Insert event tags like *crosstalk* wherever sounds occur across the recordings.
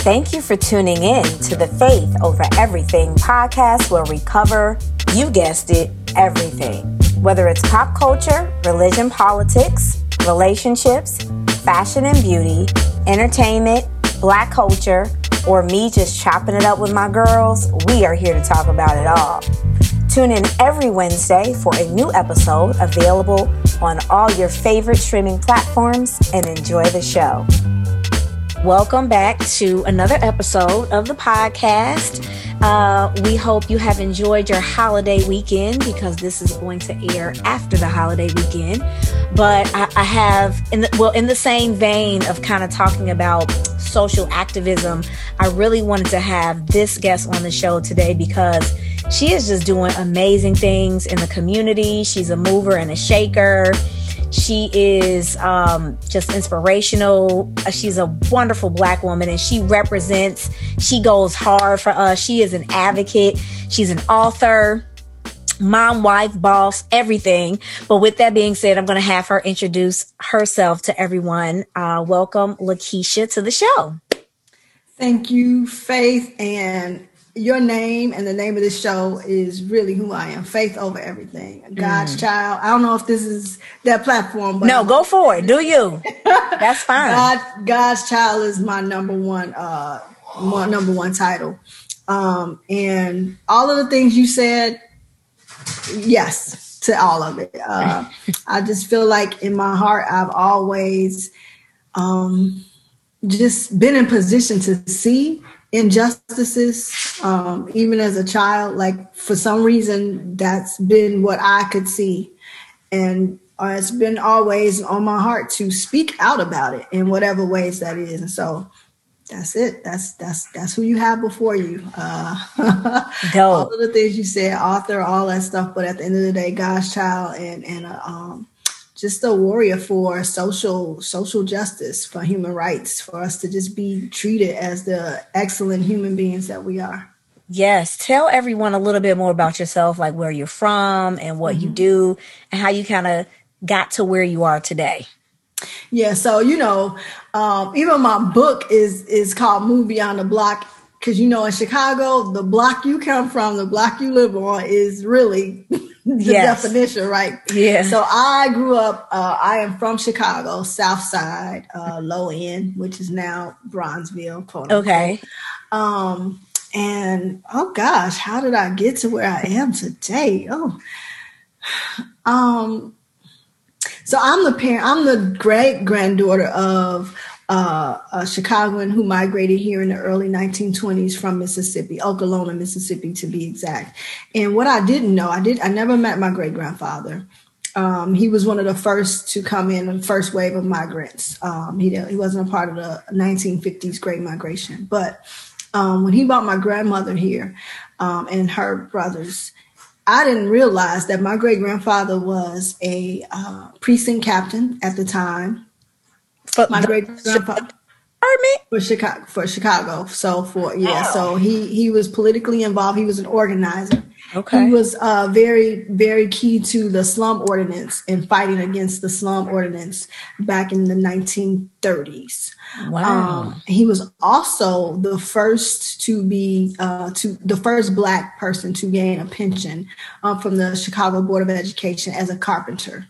Thank you for tuning in to the Faith Over Everything podcast, where we cover, you guessed it, everything. Whether it's pop culture, religion, politics, relationships, fashion and beauty, entertainment, black culture, or me just chopping it up with my girls, we are here to talk about it all. Tune in every Wednesday for a new episode available on all your favorite streaming platforms and enjoy the show. Welcome back to another episode of the podcast. Uh, we hope you have enjoyed your holiday weekend because this is going to air after the holiday weekend. But I, I have, in the, well, in the same vein of kind of talking about social activism, I really wanted to have this guest on the show today because she is just doing amazing things in the community. She's a mover and a shaker. She is um, just inspirational. Uh, she's a wonderful black woman and she represents, she goes hard for us. She is an advocate. She's an author, mom, wife, boss, everything. But with that being said, I'm going to have her introduce herself to everyone. Uh, welcome, Lakeisha, to the show. Thank you, Faith. And your name and the name of the show is really who I am. Faith over everything. God's mm. child. I don't know if this is that platform, but no, go for it. Do you? *laughs* That's fine. God, God's child is my number one, uh, my number one title. Um, and all of the things you said, yes, to all of it. Uh, *laughs* I just feel like in my heart, I've always, um, just been in position to see injustices um, even as a child like for some reason that's been what i could see. And uh, it's been always on my heart to speak out about it in whatever ways that is. And so that's it. That's that's that's who you have before you. Uh *laughs* all of the things you said author all that stuff. But at the end of the day god's child and and uh, um just a warrior for social social justice, for human rights, for us to just be treated as the excellent human beings that we are. Yes, tell everyone a little bit more about yourself, like where you're from and what mm-hmm. you do, and how you kind of got to where you are today. Yeah, so you know, um, even my book is is called "Move Beyond the Block" because you know in Chicago, the block you come from, the block you live on, is really *laughs* *laughs* the yes. definition, right? Yeah. So I grew up, uh, I am from Chicago, South Side, uh, low end, which is now Bronzeville. Quote okay. Um, and oh gosh, how did I get to where I am today? Oh, *sighs* um, so I'm the parent, I'm the great granddaughter of uh, a Chicagoan who migrated here in the early 1920s from Mississippi, Okolona, Mississippi, to be exact. And what I didn't know, I did, I never met my great grandfather. Um, he was one of the first to come in, the first wave of migrants. Um, he, he wasn't a part of the 1950s Great Migration. But um, when he brought my grandmother here um, and her brothers, I didn't realize that my great grandfather was a uh, precinct captain at the time for my great grandfather for Chicago for Chicago. So for yeah, wow. so he he was politically involved. He was an organizer. Okay. He was uh, very very key to the slum ordinance and fighting against the slum ordinance back in the 1930s. Wow. Um, he was also the first to be uh, to the first black person to gain a pension um, from the Chicago Board of Education as a carpenter.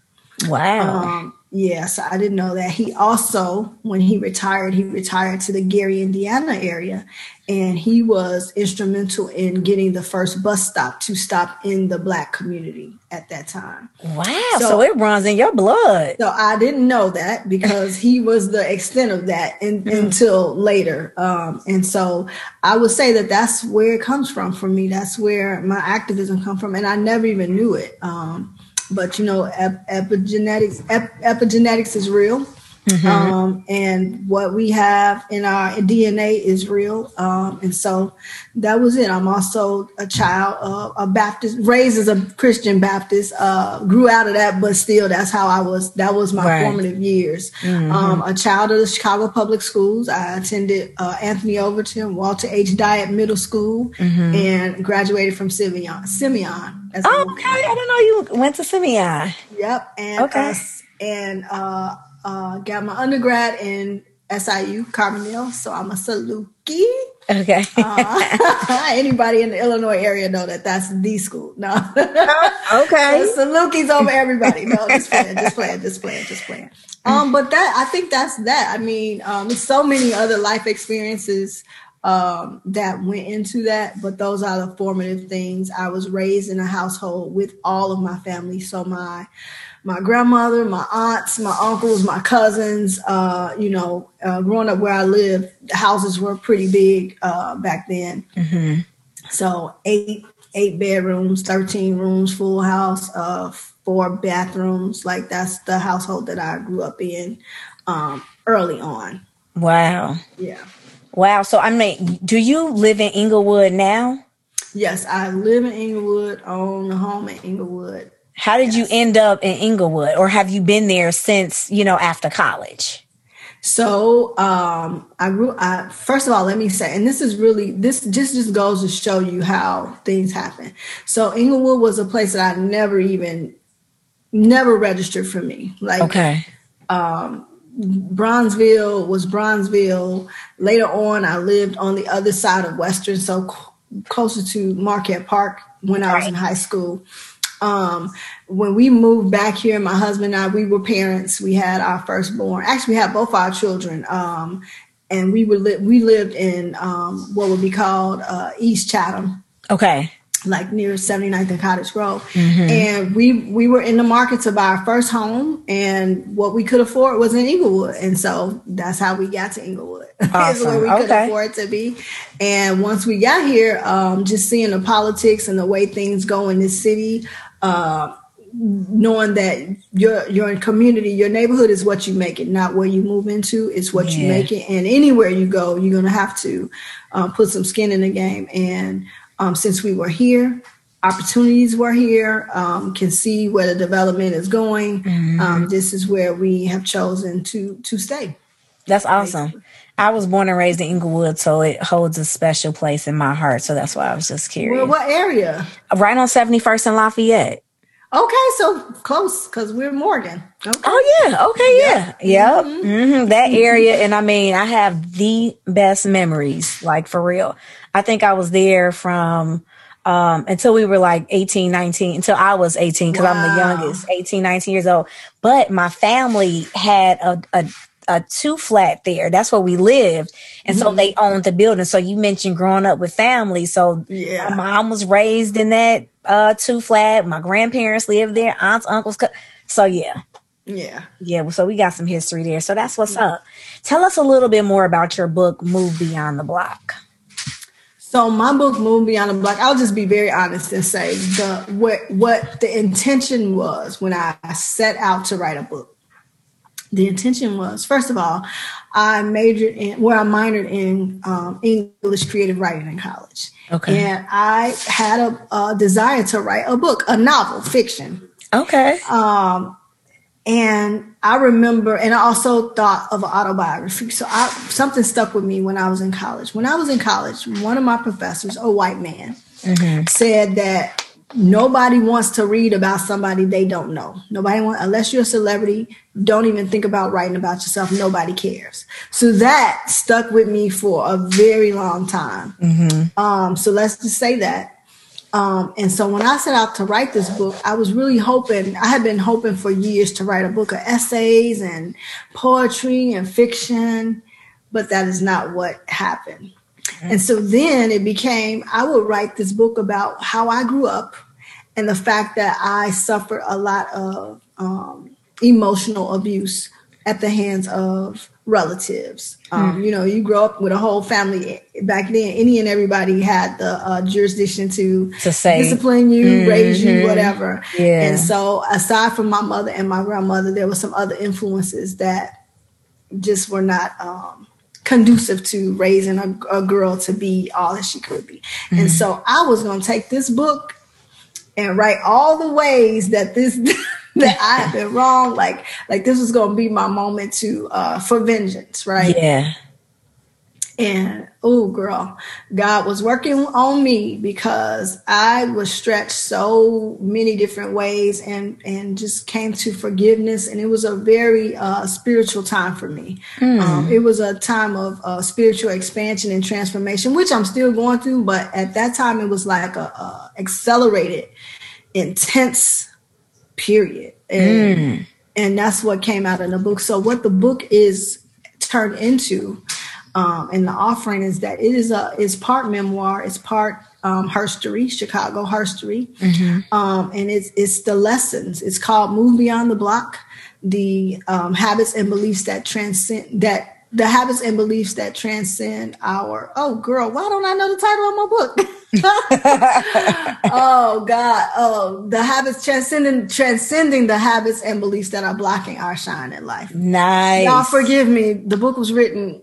Wow. Um, Yes, I didn't know that. He also, when he retired, he retired to the Gary, Indiana area, and he was instrumental in getting the first bus stop to stop in the black community at that time. Wow. So, so it runs in your blood. So I didn't know that because he was the extent of that in, mm. until later. Um, and so I would say that that's where it comes from for me. That's where my activism come from. And I never even knew it. Um, but you know, ep- epigenetics ep- epigenetics is real. Mm-hmm. Um, and what we have in our DNA is real. Um, and so that was it. I'm also a child of a Baptist, raised as a Christian Baptist, uh, grew out of that, but still that's how I was, that was my right. formative years. Mm-hmm. Um, a child of the Chicago Public Schools. I attended uh, Anthony Overton, Walter H. Dyett Middle School, mm-hmm. and graduated from Simeon. Simeon. Oh, okay. I don't know you went to Simeon. Yep. And, okay. Uh, and, uh, uh, got my undergrad in SIU Carbondale, so I'm a Saluki. Okay. uh, *laughs* anybody in the Illinois area know that that's the school? No. okay. *laughs* so Salukis over everybody. No, just *laughs* playing, just playing, just playing, just playing. Um, but that I think that's that. I mean, um, so many other life experiences um, that went into that, but those are the formative things. I was raised in a household with all of my family, so my my grandmother, my aunts, my uncles, my cousins. Uh, you know, uh, growing up where I lived, the houses were pretty big uh, back then. Mm-hmm. So eight eight bedrooms, thirteen rooms, full house, uh, four bathrooms. Like that's the household that I grew up in um, early on. Wow. Yeah. Wow. So I mean, do you live in Englewood now? Yes, I live in Englewood, own a home in Englewood. How did yes. you end up in Englewood, or have you been there since you know after college? So um, I grew. I, first of all, let me say, and this is really this just just goes to show you how things happen. So Englewood was a place that I never even never registered for me. Like okay, um, Bronzeville was Bronzeville. Later on, I lived on the other side of Western, so closer to Marquette Park when I was in high school. Um, when we moved back here, my husband and I, we were parents. We had our firstborn. Actually, we had both our children. Um, and we were li- we lived in um, what would be called uh, East Chatham. Okay. Like near 79th and Cottage Grove. Mm-hmm. And we we were in the market to buy our first home and what we could afford was in Englewood. And so that's how we got to Englewood. *laughs* Awesome. where we okay. could afford to be. And once we got here, um, just seeing the politics and the way things go in this city, uh, knowing that your your community, your neighborhood is what you make it, not where you move into. It's what yeah. you make it, and anywhere you go, you're gonna have to uh, put some skin in the game. And um, since we were here, opportunities were here. Um, can see where the development is going. Mm-hmm. Um, this is where we have chosen to to stay. That's awesome. I was born and raised in Englewood, so it holds a special place in my heart. So that's why I was just curious. Well, what area? Right on 71st and Lafayette. Okay, so close because we're Morgan. Okay. Oh yeah, okay, yeah, yep. Mm-hmm. Mm-hmm. That area, and I mean, I have the best memories, like for real. I think I was there from um, until we were like 18, 19, until I was 18, because wow. I'm the youngest, 18, 19 years old. But my family had a, a a two flat there. That's where we lived. And mm-hmm. so they owned the building. So you mentioned growing up with family. So yeah. my mom was raised in that uh two flat. My grandparents lived there, aunts, uncles. So yeah. Yeah. Yeah. So we got some history there. So that's what's up. Tell us a little bit more about your book, Move Beyond the Block. So my book, Move Beyond the Block, I'll just be very honest and say the what what the intention was when I set out to write a book. The intention was first of all i majored in where i minored in um, english creative writing in college. Okay. And i had a, a, desire to write a book a novel fiction. Okay. Um, and i remember and i also thought of an autobiography so I, something stuck with me when i was in college when i was in college one of my professors a white man mm-hmm. said that nobody wants to read about somebody they don't know. Nobody want unless you're a celebrity, don't even think about writing about yourself. Nobody cares. So that stuck with me for a very long time. Mm-hmm. Um, so let's just say that. Um, and so when I set out to write this book, I was really hoping, I had been hoping for years to write a book of essays and poetry and fiction, but that is not what happened. And so then it became I would write this book about how I grew up and the fact that I suffered a lot of um, emotional abuse at the hands of relatives. Um, mm. You know, you grow up with a whole family. Back then, any and everybody had the uh, jurisdiction to, to say, discipline you, mm-hmm. raise you, whatever. Yeah. And so, aside from my mother and my grandmother, there were some other influences that just were not um, conducive to raising a, a, girl to be all that she could be. Mm-hmm. And so I was going to take this book and write all the ways that this *laughs* that I had been wrong. Like like this was going to be my moment to uh for vengeance, right? Yeah. and oh girl god was working on me because i was stretched so many different ways and and just came to forgiveness and it was a very uh, spiritual time for me mm. um, it was a time of uh, spiritual expansion and transformation which i'm still going through but at that time it was like a, a accelerated intense period and, mm. and that's what came out in the book so what the book is turned into um, and the offering is that it is a it's part memoir, it's part um, herstory, Chicago herstory, mm-hmm. um, and it's it's the lessons. It's called Move Beyond the Block: the um, habits and beliefs that transcend that the habits and beliefs that transcend our. Oh, girl, why don't I know the title of my book? *laughs* oh God! Oh, the habits transcending transcending the habits and beliefs that are blocking our shine in life. Nice. Y'all forgive me. The book was written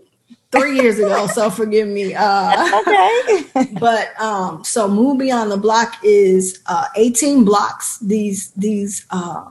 three years ago, *laughs* so forgive me. Uh, okay. *laughs* but um, so move beyond the block is uh, 18 blocks. These these uh,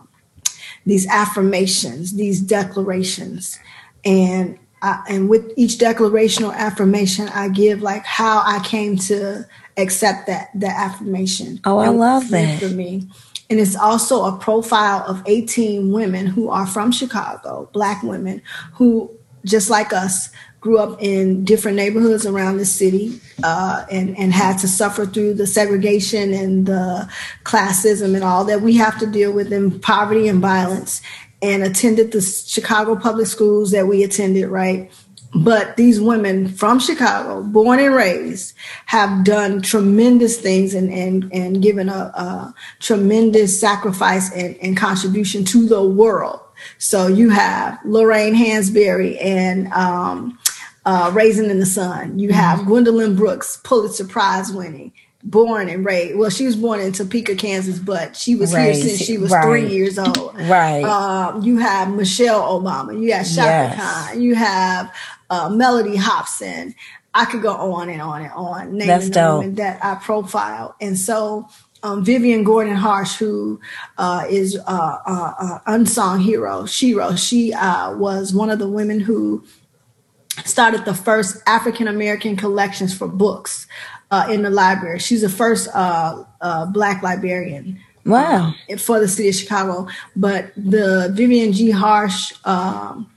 these affirmations, these declarations, and I, and with each declaration or affirmation, I give like how I came to accept that that affirmation. Oh, I love that for me. And it's also a profile of 18 women who are from Chicago, Black women who, just like us, grew up in different neighborhoods around the city uh, and, and had to suffer through the segregation and the classism and all that we have to deal with in poverty and violence and attended the Chicago public schools that we attended, right? But these women from Chicago, born and raised, have done tremendous things and, and, and given a, a tremendous sacrifice and, and contribution to the world. So you have Lorraine Hansberry and um, uh, Raisin in the Sun. You have mm-hmm. Gwendolyn Brooks, Pulitzer Prize winning, born and raised. Well, she was born in Topeka, Kansas, but she was raised. here since she was right. three years old. Right. Um, you have Michelle Obama. You have Chaka yes. Khan. You have uh, Mellody Hobson. I could go on and on and on naming the women that I profile. And so um, Vivian Gordon Harsh, who uh, is uh, uh, uh unsung hero, Shiro, she uh, was one of the women who started the first African American collections for books uh, in the library. She's the first uh, uh, Black librarian. Wow. For the city of Chicago. But the Vivian G. Harsh um,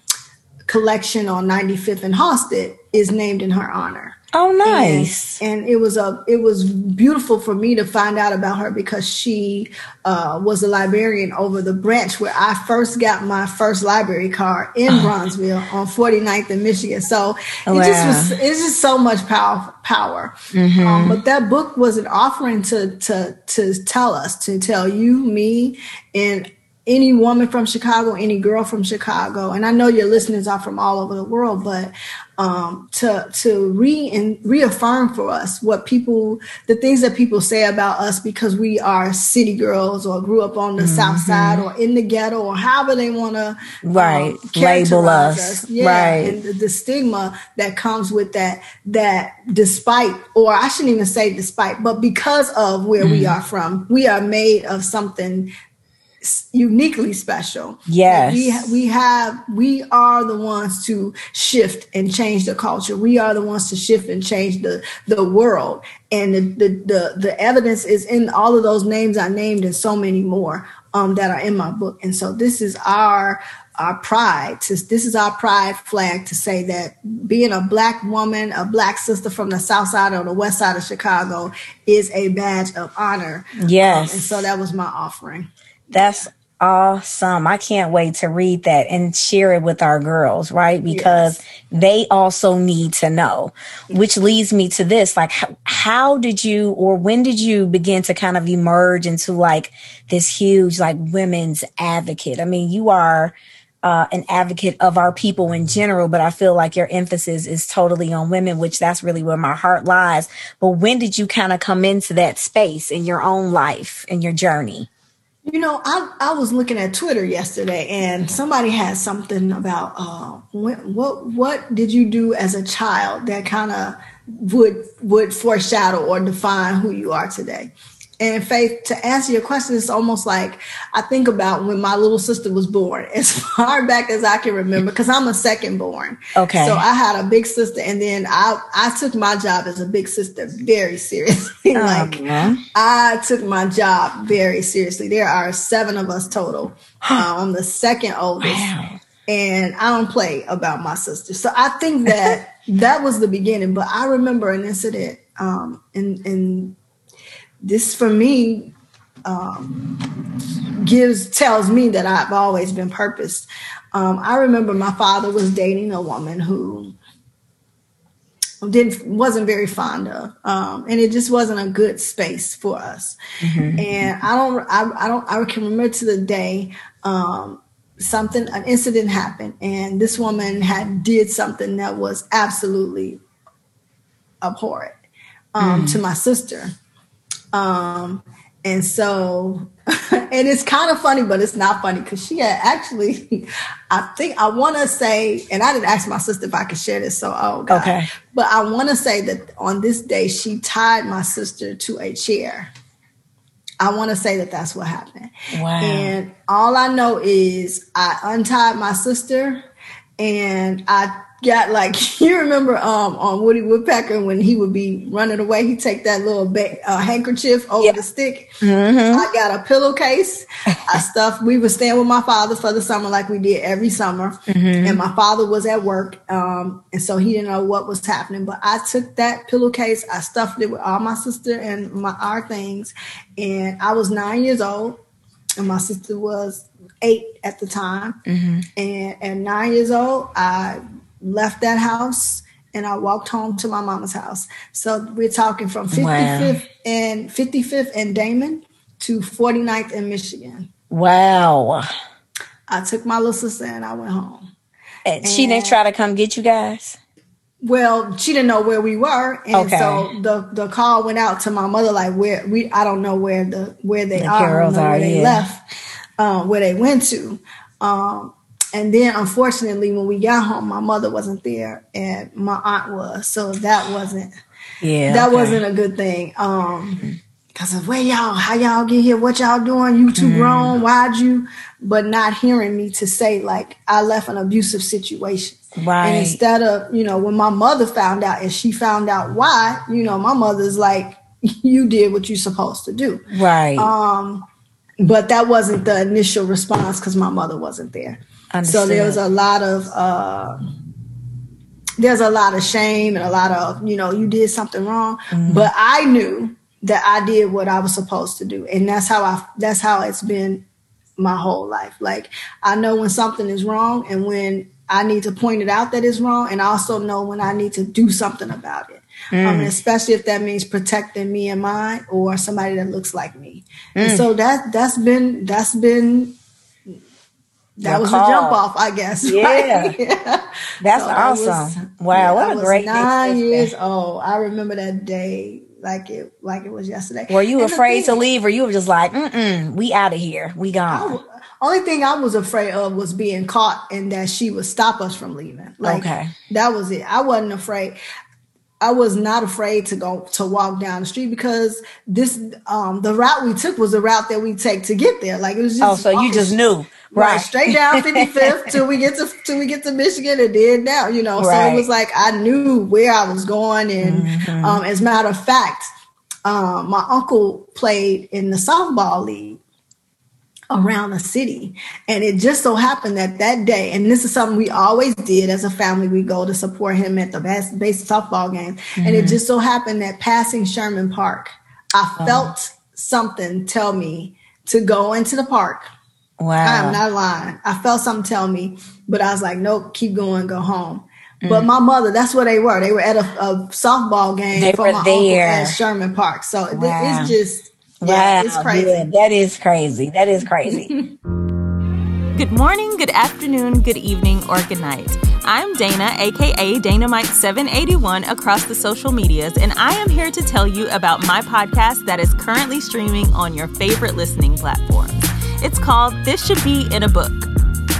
collection on 95th and Halsted is named in her honor. Oh, nice. And, and, it was a it was beautiful for me to find out about her because she uh, was a librarian over the branch where I first got my first library card in oh. Bronzeville on 49th in Michigan. So it wow. just was it's just so much power power. Mm-hmm. Um, but that book was an offering to to to tell us to tell you me and any woman from Chicago, any girl from Chicago, and I know your listeners are from all over the world, but um, to to re and reaffirm for us what people, the things that people say about us because we are city girls or grew up on the mm-hmm. South Side or in the ghetto or however they want to right um, label us, us. Yeah, right, and the, the stigma that comes with that. That despite, or I shouldn't even say despite, but because of where mm-hmm. we are from, we are made of something uniquely special. Yes. We, we have, we are the ones to shift and change the culture. We are the ones to shift and change the, the world. And the, the, the, the evidence is in all of those names I named and so many more um, that are in my book. And so this is our, our pride to, this is our pride flag to say that being a black woman a black sister from the south side or the west side of chicago is a badge of honor yes um, and so that was my offering that's awesome. I can't wait to read that and share it with our girls, right? Because yes. they also need to know, which leads me to this. Like, how, how, did you or when did you begin to kind of emerge into like this huge, like, women's advocate? I mean, you are. Uh, an advocate of our people in general, but I feel like your emphasis is totally on women, which that's really where my heart lies. But when did you kind of come into that space in your own life and your journey? You know, I, I was looking at Twitter yesterday, and somebody had something about uh, what what did you do as a child that kind of would would foreshadow or define who you are today. And Faith, to answer your question, it's almost like I think about when my little sister was born, *laughs* as far back as I can remember, because I'm a second born. Okay. So I had a big sister, and then I I took my job as a big sister very seriously. *laughs* like uh-huh. I took my job very seriously. There are seven of us total. *gasps* Uh, I'm the second oldest. Wow. And I don't play about my sister. So I think that *laughs* that was the beginning. But I remember an incident um, in, in this for me um, gives tells me that I've always been purposed. Um, I remember my father was dating a woman who didn't wasn't very fond of, um, and it just wasn't a good space for us. Mm-hmm. And I don't, I, I, don't, I can remember to the day um, something, an incident happened, and this woman had did something that was absolutely abhorrent um, mm. to my sister. Um, and so, *laughs* and it's kind of funny, but it's not funny because she had actually, *laughs* I think I want to say, and I didn't ask my sister if I could share this. So, oh God. Okay. But I want to say that on this day, she tied my sister to a chair. I want to say that that's what happened. Wow. And all I know is I untied my sister and I got like *laughs* you remember um on Woody Woodpecker when he would be running away, he'd take that little ba- uh, handkerchief over the stick. Mm-hmm. I got a pillowcase. I *laughs* stuffed. We would stand with my father for the summer like we did every summer, mm-hmm. and my father was at work, um, and so he didn't know what was happening. But I took that pillowcase, I stuffed it with all my sister and my our things, and I was nine years old, and my sister was eight at the time, mm-hmm. and at nine years old, I left that house and I walked home to my mama's house. So we're talking from 55th wow. and 55th and Damon to 49th in Michigan. Wow. I took my little sister and I went home. And, and she didn't try to come get you guys? Well, she didn't know where we were, and okay. so the the call went out to my mother like where we I don't know where the where they the are, are, where they yeah. left, um, where they went to. Um, and then unfortunately when we got home my mother wasn't there and my aunt was. So that wasn't yeah that okay. wasn't a good thing. Um because of where y'all how y'all get here what y'all doing you too mm. grown why'd you? But not hearing me to say like i left an abusive situation. Right. and instead of you know when my mother found out and she found out why you know my mother's like *laughs* you did what you're supposed to do. Right. Um but that wasn't the initial response because my mother wasn't there Understood. So there was a lot of uh, there's a lot of shame and a lot of you know you did something wrong, mm-hmm. but I knew that I did what I was supposed to do, and that's how I that's how it's been my whole life. Like I know when something is wrong and when I need to point it out that it's wrong, and I also know when I need to do something about it. Mm. Um, especially if that means protecting me and mine or somebody that looks like me. Mm. And so that that's been that's been that Your was call. a jump off, I guess. *laughs* Yeah, right? yeah. that's so awesome. Was, wow, yeah, what a great nine years old. I remember that day like it like it was yesterday. Were you and afraid thing, to leave, or you were just like, mm we out of here, we gone? I, only thing I was afraid of was being caught and that she would stop us from leaving. Like, okay, that was it. I wasn't afraid. I was not afraid to go to walk down the street because this um the route we took was the route that we take to get there. Like it was just Oh, so you just knew. Right. right. straight down *laughs* 55th till we get to till we get to Michigan and then down, you know. Right. So it was like I knew where I was going. And mm-hmm. um, as a matter of fact, um, my uncle played in the softball league around the city. And it just so happened that that day, and this is something we always did as a family, we go to support him at the base, base softball game. Mm-hmm. And it mm-hmm. just so happened that passing Sherman Park, I oh. felt something tell me to go into the park. Wow. I'm not lying. I felt something tell me, but I was like, nope, keep going, go home. Mm. But my mother, that's where they were. They were at a, a softball game they for my there. uncle at Sherman Park. So wow. it's just yeah, wow, it's crazy. Yeah, that is crazy. That is crazy. *laughs* good morning, good afternoon, good evening, or good night. I'm Dana, aka Dynamite781, across the social medias, and I am here to tell you about my podcast that is currently streaming on your favorite listening platforms. It's called This Should Be in a Book.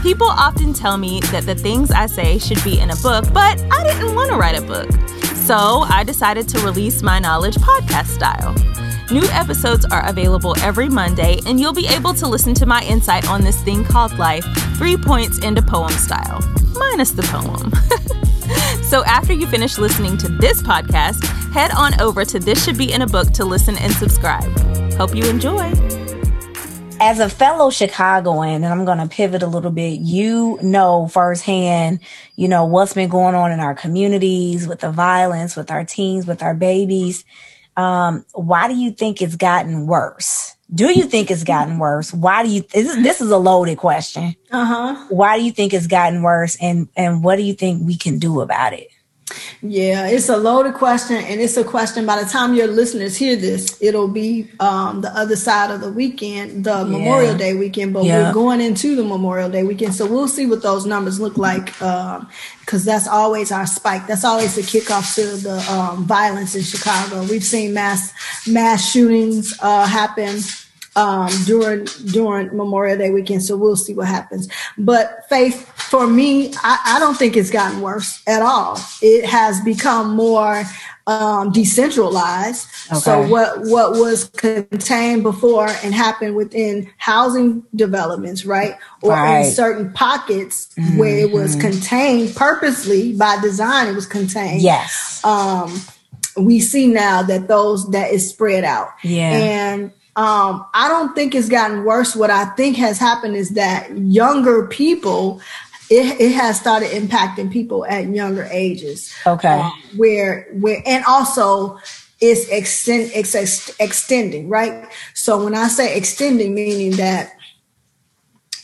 People often tell me that the things I say should be in a book, but I didn't want to write a book. So I decided to release my knowledge podcast style. New episodes are available every Monday, and you'll be able to listen to my insight on this thing called life three points into poem style, minus the poem. *laughs* so after you finish listening to this podcast, head on over to This Should Be in a Book to listen and subscribe. Hope you enjoy as a fellow Chicagoan, and I'm going to pivot a little bit, you know firsthand, you know, what's been going on in our communities with the violence, with our teens, with our babies. Um, why do you think it's gotten worse? Do you think it's gotten worse? Why do you, this is, this is a loaded question. Uh huh. Why do you think it's gotten worse? And, and what do you think we can do about it? Yeah, it's a loaded question, and it's a question. By the time your listeners hear this, it'll be um, the other side of the weekend, the yeah. Memorial Day weekend. But yeah. we're going into the Memorial Day weekend, so we'll see what those numbers look like, because um, that's always our spike. That's always the kickoff to the um, violence in Chicago. We've seen mass mass shootings uh, happen um, during during Memorial Day weekend. So we'll see what happens. But faith for me, I, I don't think it's gotten worse at all. It has become more um, decentralized. Okay. So what what was contained before and happened within housing developments, right, or right. in certain pockets mm-hmm. where it was mm-hmm. contained purposely by design, it was contained. Yes. Um, we see now that those that is spread out. Yeah. And um, I don't think it's gotten worse. What I think has happened is that younger people, it, it has started impacting people at younger ages. Okay. Um, where where and also it's extend it's ex- extending, right? So when I say extending, meaning that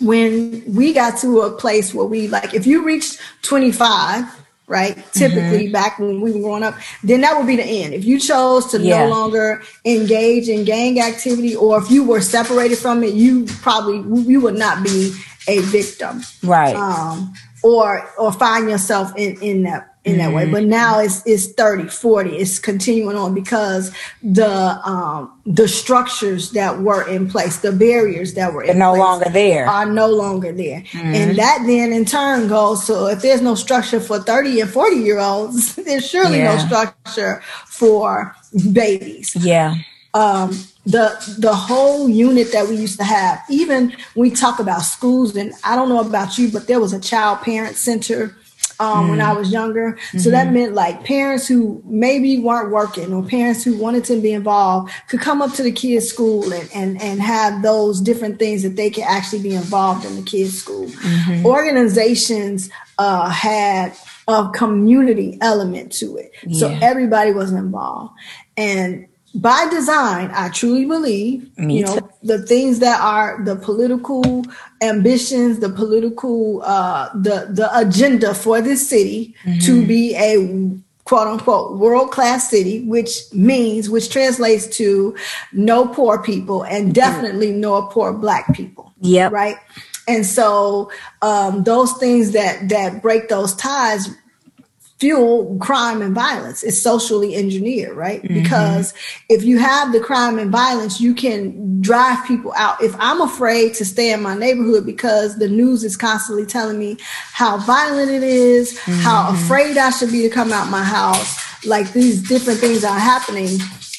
when we got to a place where we like if you reach 25 right? Typically, mm-hmm. back when we were growing up, then that would be the end. If you chose to yeah. no longer engage in gang activity, or if you were separated from it, you probably you would not be a victim, right? Um, or or find yourself in in that in that way. Mm-hmm. But now it's it's 30, 40. It's continuing on because the um the structures that were in place, the barriers that were no longer there. Are no longer there. Mm-hmm. And that then in turn goes to if there's no structure for 30 and 40 year olds, *laughs* there's surely yeah. no structure for babies. Yeah. Um the the whole unit that we used to have even we talk about schools and i don't know about you but there was a child parent center um, mm. when I mm. was younger. Mm-hmm. So that mm-hmm. meant like parents who maybe weren't working or parents who wanted to be involved could come up to the kids' school and, and, and have those different things that they could actually be involved in the kids' school. Mm-hmm. Organizations uh, had a community element to it. Yeah. So everybody was involved. And by design, I truly believe, Me you know, too. the things that are the political ambitions, the political, uh, the the agenda for this city mm-hmm. to be a quote unquote world class city, which means, which translates to no poor people and definitely no poor black people. Yeah. Right. And so um, those things that that break those ties fuel crime and violence. It's socially engineered, right? Mm-hmm. Because if you have the crime and violence, you can drive people out. If I'm afraid to stay in my neighborhood because the news is constantly telling me how violent it is, mm-hmm. how afraid I should be to come out my house, like these different things are happening,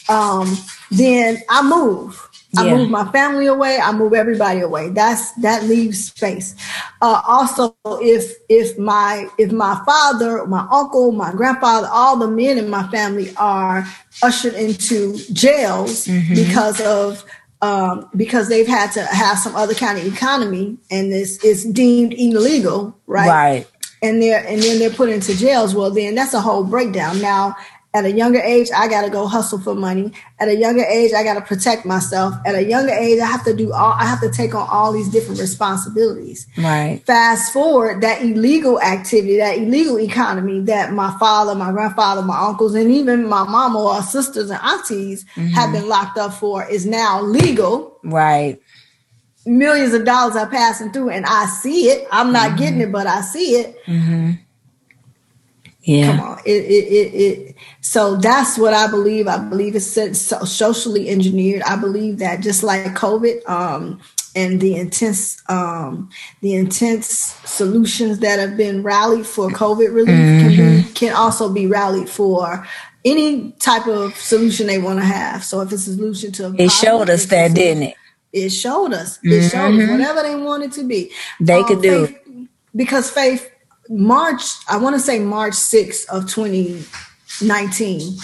um, then I move. I move my family away. I move everybody away. That's that leaves space. Uh, also, if if my if my father, my uncle, my grandfather, all the men in my family are ushered into jails mm-hmm. because of um, because they've had to have some other kind of economy and this is deemed illegal, right? Right. And they're and then they're put into jails. Well, then that's a whole breakdown. Now at a younger age, I got to go hustle for money. At a younger age, I got to protect myself. At a younger age, I have to do all, I have to take on all these different responsibilities. Right. Fast forward that illegal activity, that illegal economy that my father, my grandfather, my uncles, and even my mama or sisters and aunties mm-hmm. have been locked up for is now legal. Right. Millions of dollars are passing through and I see it. I'm not mm-hmm. getting it, but I see it. Mm-hmm yeah. Come on. It, it, it, it, so that's what I believe. I believe it's socially engineered. I believe that just like COVID, um, and the intense um, the intense solutions that have been rallied for COVID relief mm-hmm. can, be, can also be rallied for any type of solution they want to have. So if it's a solution to it showed us that, didn't it? It showed us. It mm-hmm. showed us whatever they wanted to be. They um, could do faith, because faith March, I want to say March 6th of 2019.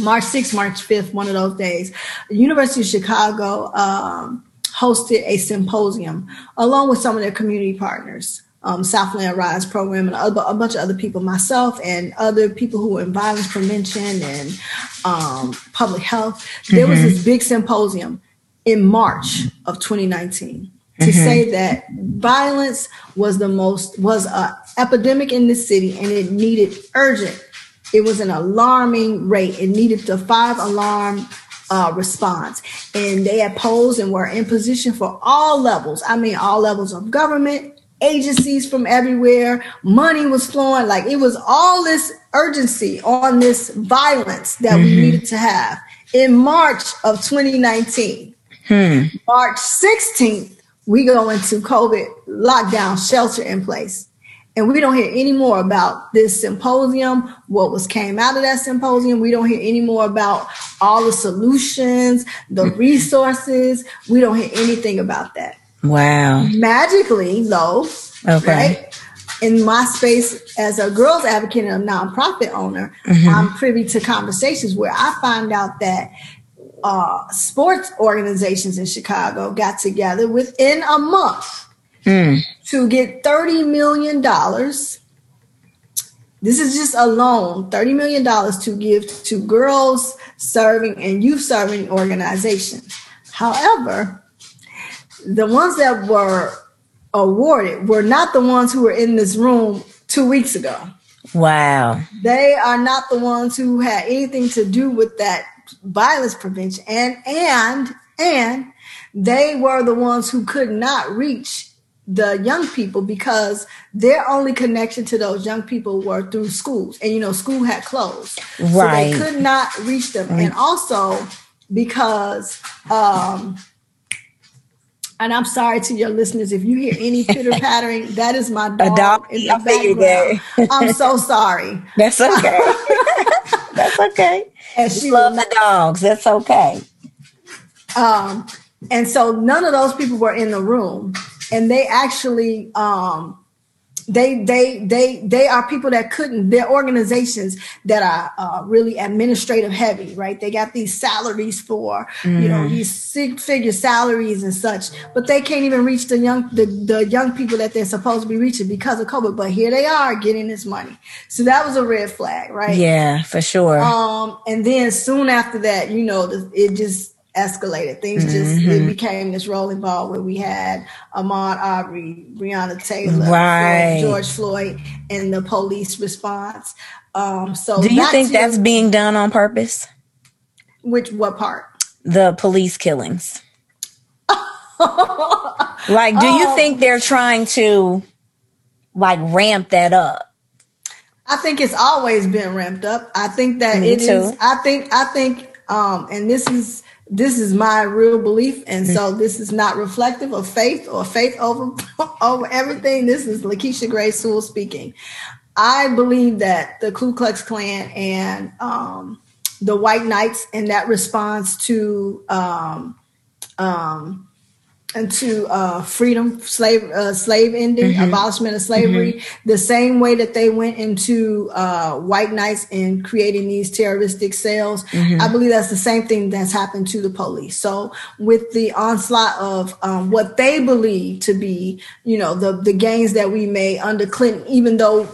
March 6th, March 5th, one of those days. University of Chicago um, hosted a symposium along with some of their community partners. Um, Southland Rise program and other, a bunch of other people, myself and other people who were in violence prevention and um, public health. There mm-hmm. was this big symposium in March of 2019 to mm-hmm. say that violence was the most was a epidemic in the city and it needed urgent it was an alarming rate it needed the five alarm uh, response and they had posed and were in position for all levels i mean all levels of government agencies from everywhere money was flowing like it was all this urgency on this violence that mm-hmm. we needed to have in march of 2019 hmm. march 16th we go into COVID lockdown, shelter in place. And we don't hear any more about this symposium, what was came out of that symposium. We don't hear any more about all the solutions, the resources. We don't hear anything about that. Wow. Magically, though, okay. right? In my space as a girls advocate and a nonprofit owner, mm-hmm. I'm privy to conversations where I find out that uh, sports organizations in Chicago got together within a month mm. to get $30 million. This is just a loan, $30 million to give to girls serving and youth serving organizations. However, the ones that were awarded were not the ones who were in this room two weeks ago. Wow. They are not the ones who had anything to do with that violence prevention and and and they were the ones who could not reach the young people because their only connection to those young people were through schools and you know school had closed right so they could not reach them right. and also because um and I'm sorry to your listeners if you hear any *laughs* pitter pattering. That is my dog, dog in the background. I'm so sorry. *laughs* That's okay. *laughs* That's okay. And she love the dogs. That's okay. Um, and so none of those people were in the room, and they actually um, they they they they are people that couldn't they're organizations that are uh, really administrative heavy right they got these salaries for mm. you know mm-hmm. these six figure salaries and such but they can't even reach the young the, the young people that they're supposed to be reaching because of covid but here they are getting this money so that was a red flag right yeah for sure um and then soon after that you know it just escalated. Things just mm-hmm. it became this rolling ball where we had Ahmaud Arbery, Breonna Taylor, right. George Floyd, and the police response. Um, so do you think that's being done on purpose? Which what part? The police killings. *laughs* like, do you um, think they're trying to like ramp that up? I think it's always been ramped up. I think that Me it too. is. I think. I think. Um, and this is this is my real belief and so this is not reflective of faith or faith over *laughs* over everything. This is lakeisha gray sewell speaking. I believe that the ku klux klan and um, the white knights in that response to um, um, into uh, freedom, slave, uh, slave ending, mm-hmm. abolishment of slavery, mm-hmm. the same way that they went into uh, white knights and creating these terroristic cells. Mm-hmm. I believe that's the same thing that's happened to the police. So with the onslaught of um, what they believe to be, you know, the the gains that we made under Clinton, even though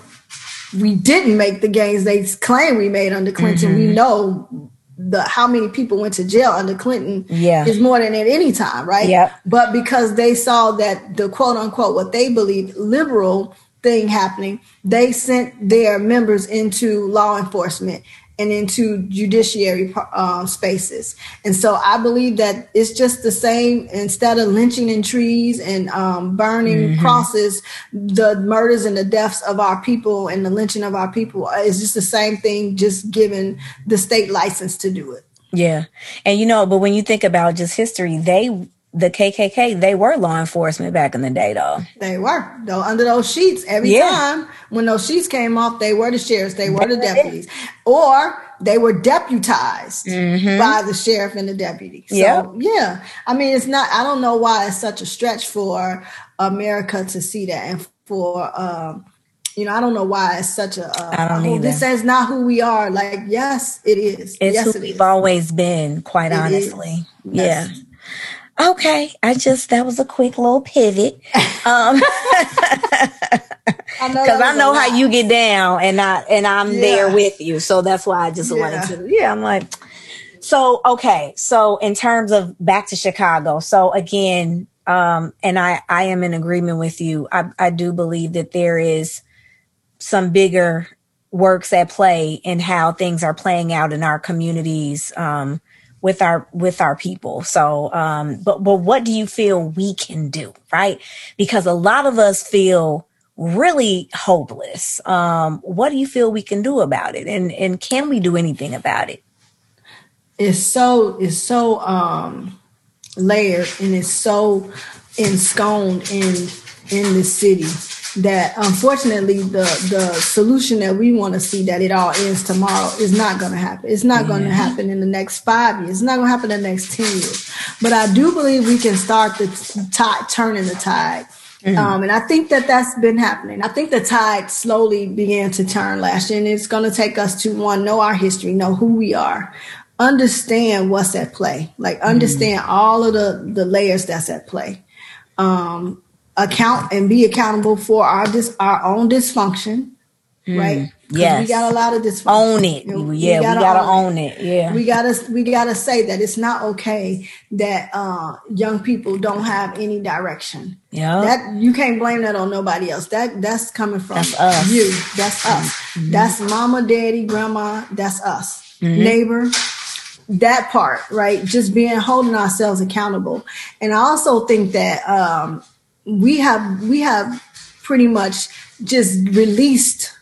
we didn't make the gains they claim we made under Clinton, we mm-hmm. know the how many people went to jail under Clinton yeah. is more than at any time, right? Yep. But because they saw that the quote unquote what they believed liberal thing happening, they sent their members into law enforcement and into judiciary uh, spaces. And so I believe that it's just the same. Instead of lynching in trees and um, burning mm-hmm. crosses, the murders and the deaths of our people and the lynching of our people is just the same thing, just given the state license to do it. Yeah. And you know, but when you think about just history, they the KKK, they were law enforcement back in the day, though. They were. Though under those sheets, every yeah. time when those sheets came off, they were the sheriffs, they were the deputies, or they were deputized mm-hmm. by the sheriff and the deputy. So, yep. yeah. I mean, it's not, I don't know why it's such a stretch for America to see that and for, um, you know, I don't know why it's such a. Uh, I don't either. This is not who we are. Like, yes, it is. It's yes, who it we've is. always been. Quite it honestly, yes. yeah. Okay, I just that was a quick little pivot. Um, *laughs* because I know how you get down, and I and I'm yeah. there with you, so that's why I just yeah. wanted to. Yeah, I'm like, so okay. So in terms of back to Chicago, so again, um, and I I am in agreement with you. I I do believe that there is some bigger works at play in how things are playing out in our communities. Um, with our with our people. So um but but what do you feel we can do right? Because a lot of us feel really hopeless. Um what do you feel we can do about it? And and can we do anything about it? It's so it's so um layered and it's so ensconced in in the city that unfortunately the the solution that we want to see that it all ends tomorrow is not going to happen. It's not going to happen in the next five years. It's not going to happen in the next ten years. But I do believe we can start the tide turning the tide. Mm-hmm. Um, and I think that that's been happening. I think the tide slowly began to turn last year, and it's going to take us to one know our history, know who we are, understand what's at play, like understand mm-hmm. all of the the layers that's at play. Um, account and be accountable for our dis- our own dysfunction, mm, right? Yes, we got a lot of dysfunction. Own it, you know, yeah. We gotta, we gotta own, own it. it. Yeah, we gotta we gotta say that it's not okay that uh, young people don't have any direction. Yeah, that you can't blame that on nobody else. That that's coming from that's us. you. That's us. Mm-hmm. That's mama, daddy, grandma. That's us. Mm-hmm. Neighbor that part, right? Just being holding ourselves accountable. And I also think that um, we have we have pretty much just released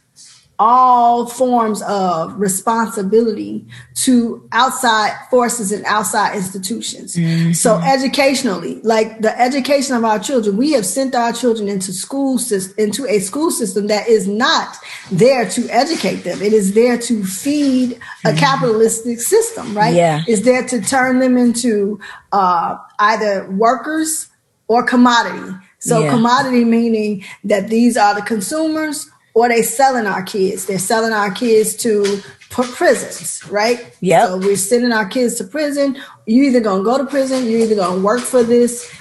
all forms of responsibility to outside forces and outside institutions. Mm-hmm. So educationally, like the education of our children, we have sent our children into school into a school system that is not there to educate them. It is there to feed a mm-hmm. capitalistic system, right? Yeah. It's there to turn them into uh, either workers or commodity. So yeah. commodity meaning that these are the consumers or they selling our kids. They're selling our kids to prisons, right? Yeah. So we're sending our kids to prison. You either gonna go to prison, you're either gonna work for this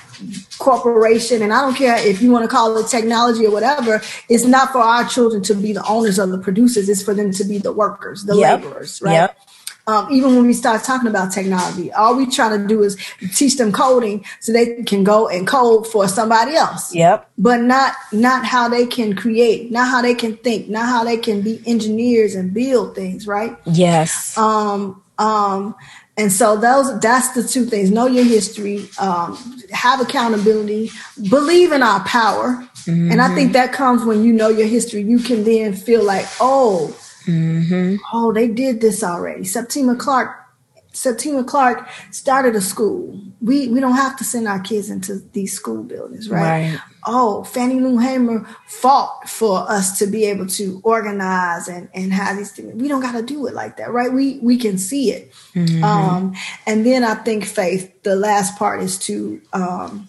corporation, and I don't care if you want to call it technology or whatever. It's not for our children to be the owners of the producers. It's for them to be the workers, the yep. laborers, right? Yep. Um, even when we start talking about technology, all we try to do is teach them coding so they can go and code for somebody else. Yep. But not not how they can create, not how they can think, not how they can be engineers and build things, right? Yes. Um, um, and so those that's the two things. Know your history, um, have accountability, believe in our power. Mm-hmm. And I think that comes when you know your history. You can then feel like, oh, Mm-hmm. Oh, they did this already. Septima Clark, Septima Clark started a school. We we don't have to send our kids into these school buildings, right? right. Oh, Fannie Lou Hamer fought for us to be able to organize and, and have these things. We don't got to do it like that, right? We we can see it. Mm-hmm. Um, and then I think faith. The last part is to um,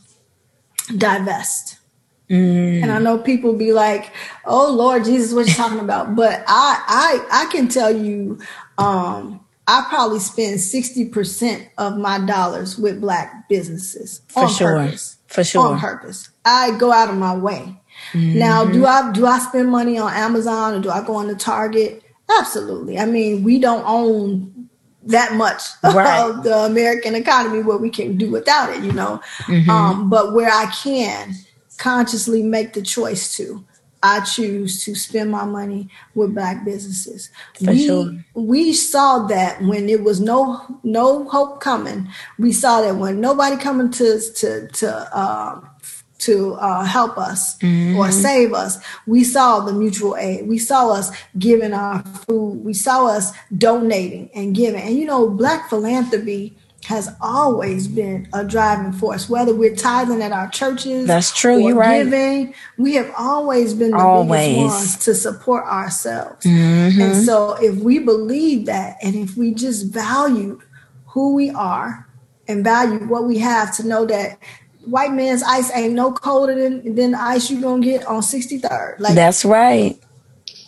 divest Mm. And I know people be like, "Oh Lord Jesus, what you *laughs* talking about?" But I, I, I can tell you, um, I probably spend sixty percent of my dollars with black businesses for on sure. purpose. For sure, on purpose. I go out of my way. Mm-hmm. Now, do I do I spend money on Amazon or do I go on the Target? Absolutely. I mean, we don't own that much *laughs* right. of the American economy where we can do without it, you know. Mm-hmm. Um, but where I can consciously make the choice to. I choose to spend my money with black businesses. For we sure. we saw that when it was no no hope coming. We saw that when nobody coming to to to uh, to uh, help us mm-hmm. or save us. We saw the mutual aid. We saw us giving our food. We saw us donating and giving. And you know, black philanthropy has always been a driving force. Whether we're tithing at our churches, that's true. You're right. Giving, we have always been the always. biggest ones to support ourselves. Mm-hmm. And so, if we believe that, and if we just value who we are and value what we have, to know that white man's ice ain't no colder than than the ice you're gonna get on 63rd. Like that's right.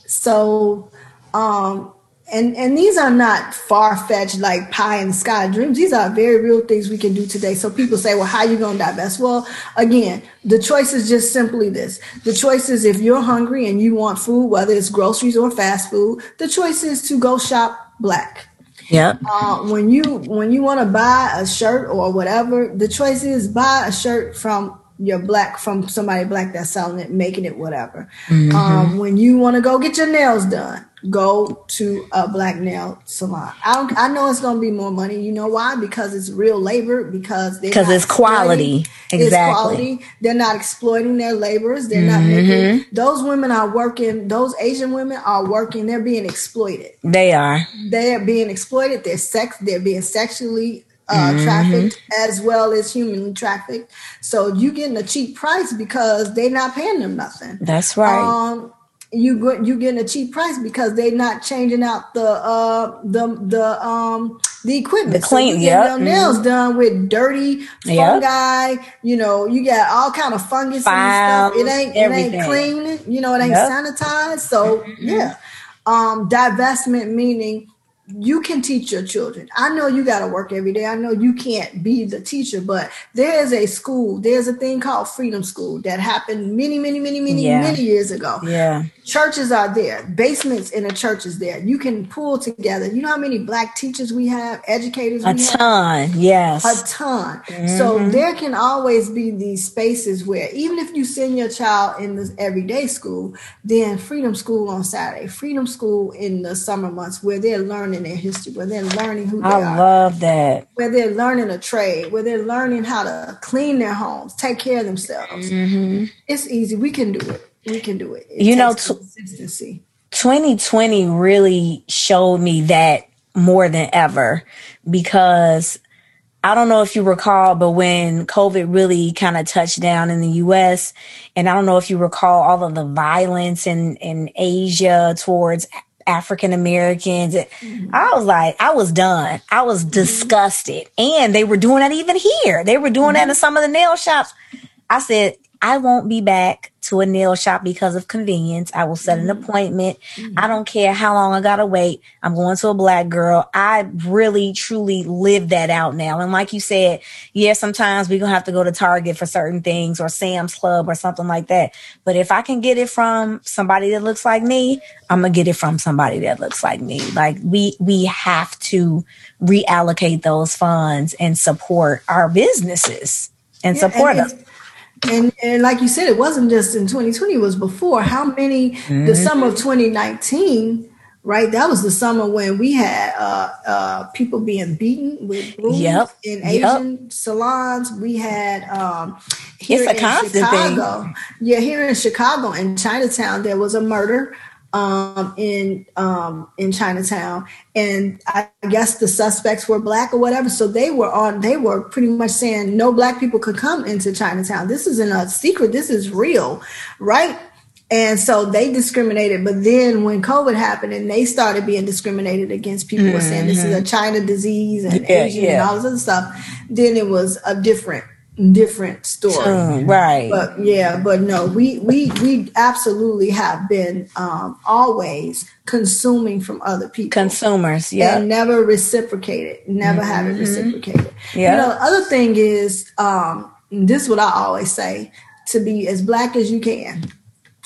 So, um, and and these are not far-fetched like pie in the sky dreams. These are very real things we can do today. So people say well how are you going to divest? Well again the choice is just simply this. The choice is if you're hungry and you want food whether it's groceries or fast food the choice is to go shop black. Yeah. Uh, when you when you want to buy a shirt or whatever, the choice is buy a shirt from your black from somebody black that's selling it, making it whatever. Mm-hmm. Um, when you want to go get your nails done, go to a black nail salon. I don't, I know it's going to be more money. You know why? Because it's real labor. Because because it's quality. Exactly. It's quality. They're not exploiting their laborers. They're not mm-hmm. making. Those women are working. Those Asian women are working. They're being exploited. They are. They're being exploited. They're sex. They're being sexually uh, mm-hmm. trafficked as well as humanly trafficked. So you getting a cheap price because they're not paying them nothing. That's right. Um, you you getting a cheap price because they're not changing out the uh the the um the equipment. The clean, so yeah. Nails mm-hmm. done with dirty fungi. Yep. You know, you got all kind of fungus Files, and stuff. It ain't everything. it ain't clean. You know, it ain't yep. sanitized. So mm-hmm. yeah, um, divestment meaning you can teach your children. I know you got to work every day. I know you can't be the teacher, but there is a school, there's a thing called Freedom School that happened many, many, many, many, yeah. many years ago. Yeah. Churches are there, basements in a church is there. You can pull together. You know how many black teachers we have, educators? A ton, have? yes. A ton. Mm-hmm. So there can always be these spaces where even if you send your child in this everyday school, then Freedom School on Saturday, Freedom School in the summer months where they're learning their history, where they're learning who they I are. I love that. Where they're learning a trade, where they're learning how to clean their homes, take care of themselves. Mm-hmm. It's easy. We can do it. We can do it. it you know, t- consistency. 2020 really showed me that more than ever because I don't know if you recall, but when COVID really kind of touched down in the US, and I don't know if you recall all of the violence in, in Asia towards African Americans. Mm-hmm. I was like, I was done. I was mm-hmm. disgusted. And they were doing that even here. They were doing mm-hmm. that in some of the nail shops. I said, I won't be back to a nail shop because of convenience. I will set mm-hmm. an appointment. Mm-hmm. I don't care how long I gotta wait. I'm going to a black girl. I really truly live that out now. And like you said, yeah, sometimes we're gonna have to go to Target for certain things or Sam's Club or something like that. But if I can get it from somebody that looks like me, I'm gonna get it from somebody that looks like me. Like we we have to reallocate those funds and support our businesses and yeah, support and them and and like you said, it wasn't just in 2020; it was before. How many? Mm-hmm. The summer of 2019, right? That was the summer when we had uh, uh, people being beaten with brooms yep. in Asian yep. salons. We had um, here it's in Chicago, thing. yeah, here in Chicago in Chinatown, there was a murder um, in um, in Chinatown, and I guess the suspects were black or whatever. So they were on. They were pretty much saying no black people could come into Chinatown. This isn't a secret. This is real, right? And so they discriminated. But then when COVID happened and they started being discriminated against, people mm-hmm. were saying this is a mm-hmm. China disease and yeah, Asian yeah. and all this other stuff. Then it was a different different story. Mm, right. But yeah, but no, we we we absolutely have been um, always consuming from other people. Consumers, yeah. And never reciprocated. Never mm-hmm. have it reciprocated. Yeah. You know, the other thing is um, this is what I always say to be as black as you can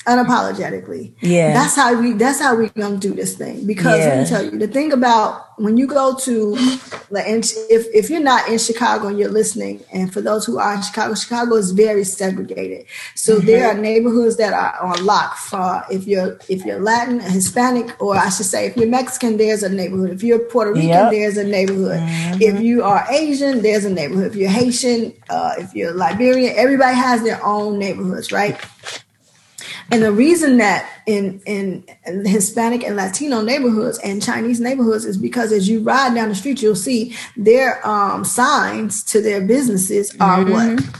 unapologetically. Yeah. That's how we that's how we're gonna do this thing. Because yeah. let me tell you, the thing about when you go to like if if you're not in Chicago and you're listening, and for those who are in Chicago, Chicago is very segregated. So mm-hmm. there are neighborhoods that are on lock for if you're if you're Latin, Hispanic, or I should say if you're Mexican, there's a neighborhood. If you're Puerto Rican, yep. there's a neighborhood. Mm-hmm. If you are Asian, there's a neighborhood. If you're Haitian, uh, if you're Liberian, everybody has their own neighborhoods, right? And the reason that in, in Hispanic and Latino neighborhoods and Chinese neighborhoods is because as you ride down the street, you'll see their um, signs to their businesses are Mm-hmm. what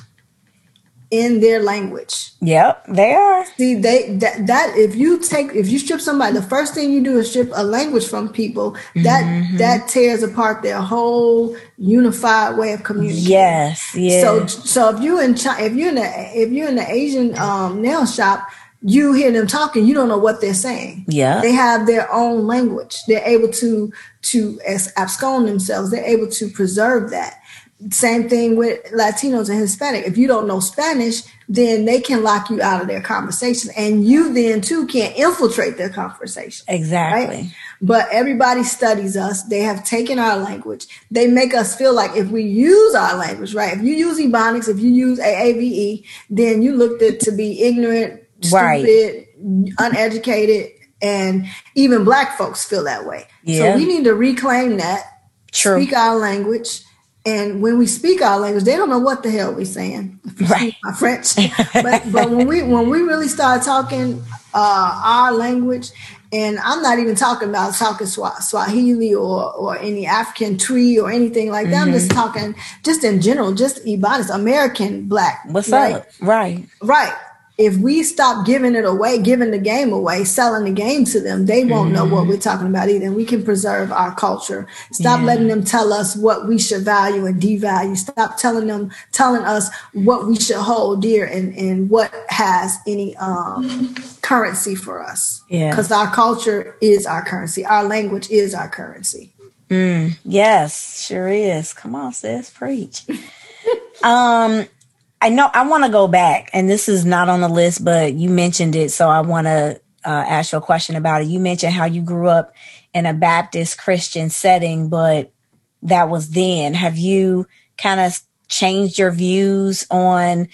in their language. Yep, they are. See, they that, that if you take if you strip somebody, the first thing you do is strip a language from people. That Mm-hmm. that tears apart their whole unified way of communicating. Yes, yeah. So so if you in China, if you're in the if you're in the Asian um, nail shop, you hear them talking, you don't know what they're saying. Yeah. They have their own language. They're able to to abscond themselves. They're able to preserve that. Same thing with Latinos and Hispanic. If you don't know Spanish, then they can lock you out of their conversation, and you then too can't infiltrate their conversation. exactly. Right? But everybody studies us. They have taken our language. They make us feel like if we use our language, right? If you use Ebonics, if you use AAVE, then you looked at to be ignorant, Right. stupid, uneducated, and even black folks feel that way. Yeah. So we need to reclaim that, True. speak our language. And when we speak our language, they don't know what the hell we're saying. *laughs* Right. My French, but but when we when we really start talking uh, our language, and I'm not even talking about talking Swa- Swahili or or any African tree or anything like that. I'm just Mm-hmm. talking just in general, just Ebonics, American black. What's right? up? Right. Right. If we stop giving it away, giving the game away, selling the game to them, they won't know what we're talking about either. And we can preserve our culture. Stop Yeah. letting them tell us what we should value and devalue. Stop telling them, telling us what we should hold dear and, and what has any um, currency for us. Yeah. Because our culture is our currency. Our language is our currency. Yes, sure is. Come on, sis, preach. *laughs* um, I know I want to go back, and this is not on the list, but you mentioned it, so I want to uh, ask you a question about it. You mentioned how you grew up in a Baptist Christian setting, but that was then. Have you kind of changed your views on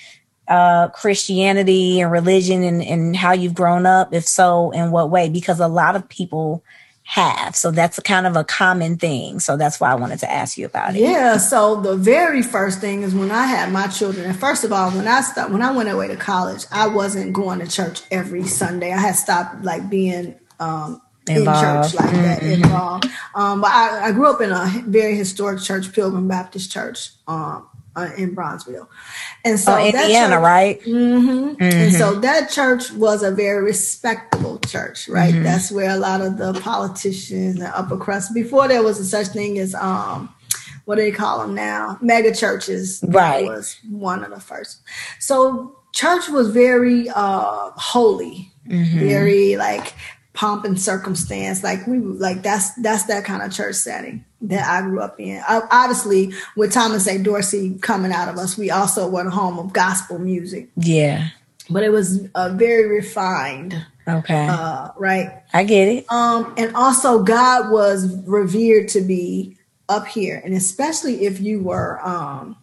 uh, Christianity and religion and, and how you've grown up? If so, in what way? Because a lot of people have. So that's a kind of a common thing. So that's why I wanted to ask you about it. Yeah. So the very first thing is when I had my children. And first of all, when I stopped, when I went away to college, I wasn't going to church every Sunday. I had stopped like being um, in church like that involved. Um, but I, I grew up in a very historic church, Pilgrim Baptist Church, um, uh, in Bronzeville, and so Oh, Indiana, church- right? hmm And so that church was a very respectable church, right? Mm-hmm. That's where a lot of the politicians, the upper crust, before there was a such thing as um, what do they call them now? Mega churches. Right. was one of the first. So church was very uh, holy, Mm-hmm. very like pomp and circumstance. Like we like that's that's that kind of church setting that I grew up in. Obviously, with Thomas A. Dorsey coming out of us, we also were the home of gospel music Yeah. but it was uh, very refined, Okay. uh, right? I get it. Um, and also, God was revered to be up here, and especially if you were um,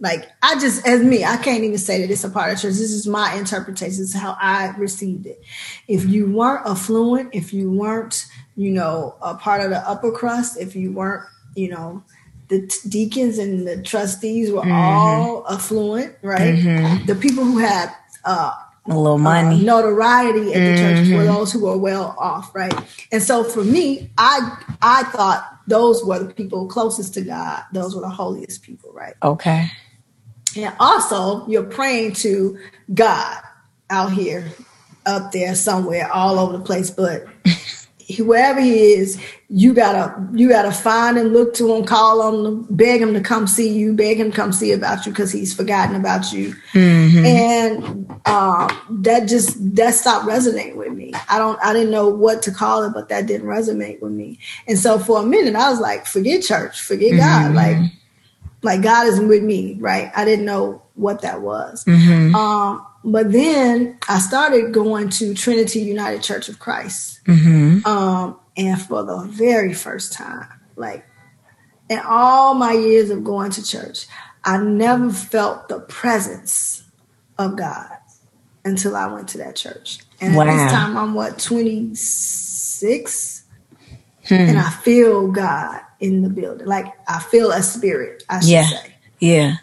like I just as me, I can't even say that it's a part of church. This is my interpretation. This is how I received it. If you weren't affluent, if you weren't, you know, a part of the upper crust, if you weren't, you know. The t- deacons and the trustees were all affluent, right? The people who had uh, A little uh, money. notoriety at the church were those who were well off, right? And so for me, I I thought those were the people closest to God. Those were the holiest people, right? okay. And also, you're praying to God out here, up there somewhere, all over the place. But whoever He is, you gotta you gotta find him, look to him, call on him, beg him to come see you, beg him to come see about you because he's forgotten about you. And um, that just that stopped resonating with me. I don't I didn't know what to call it, but that didn't resonate with me. And so for a minute, I was like, forget church, forget God, like like God is with me, right? I didn't know what that was. Um, but then I started going to Trinity United Church of Christ. Um, and for the very first time, like in all my years of going to church, I never felt the presence of God until I went to that church. And at Wow. this time, I'm what, 26? And I feel God in the building. Like I feel a spirit, I should Yeah. say. Yeah.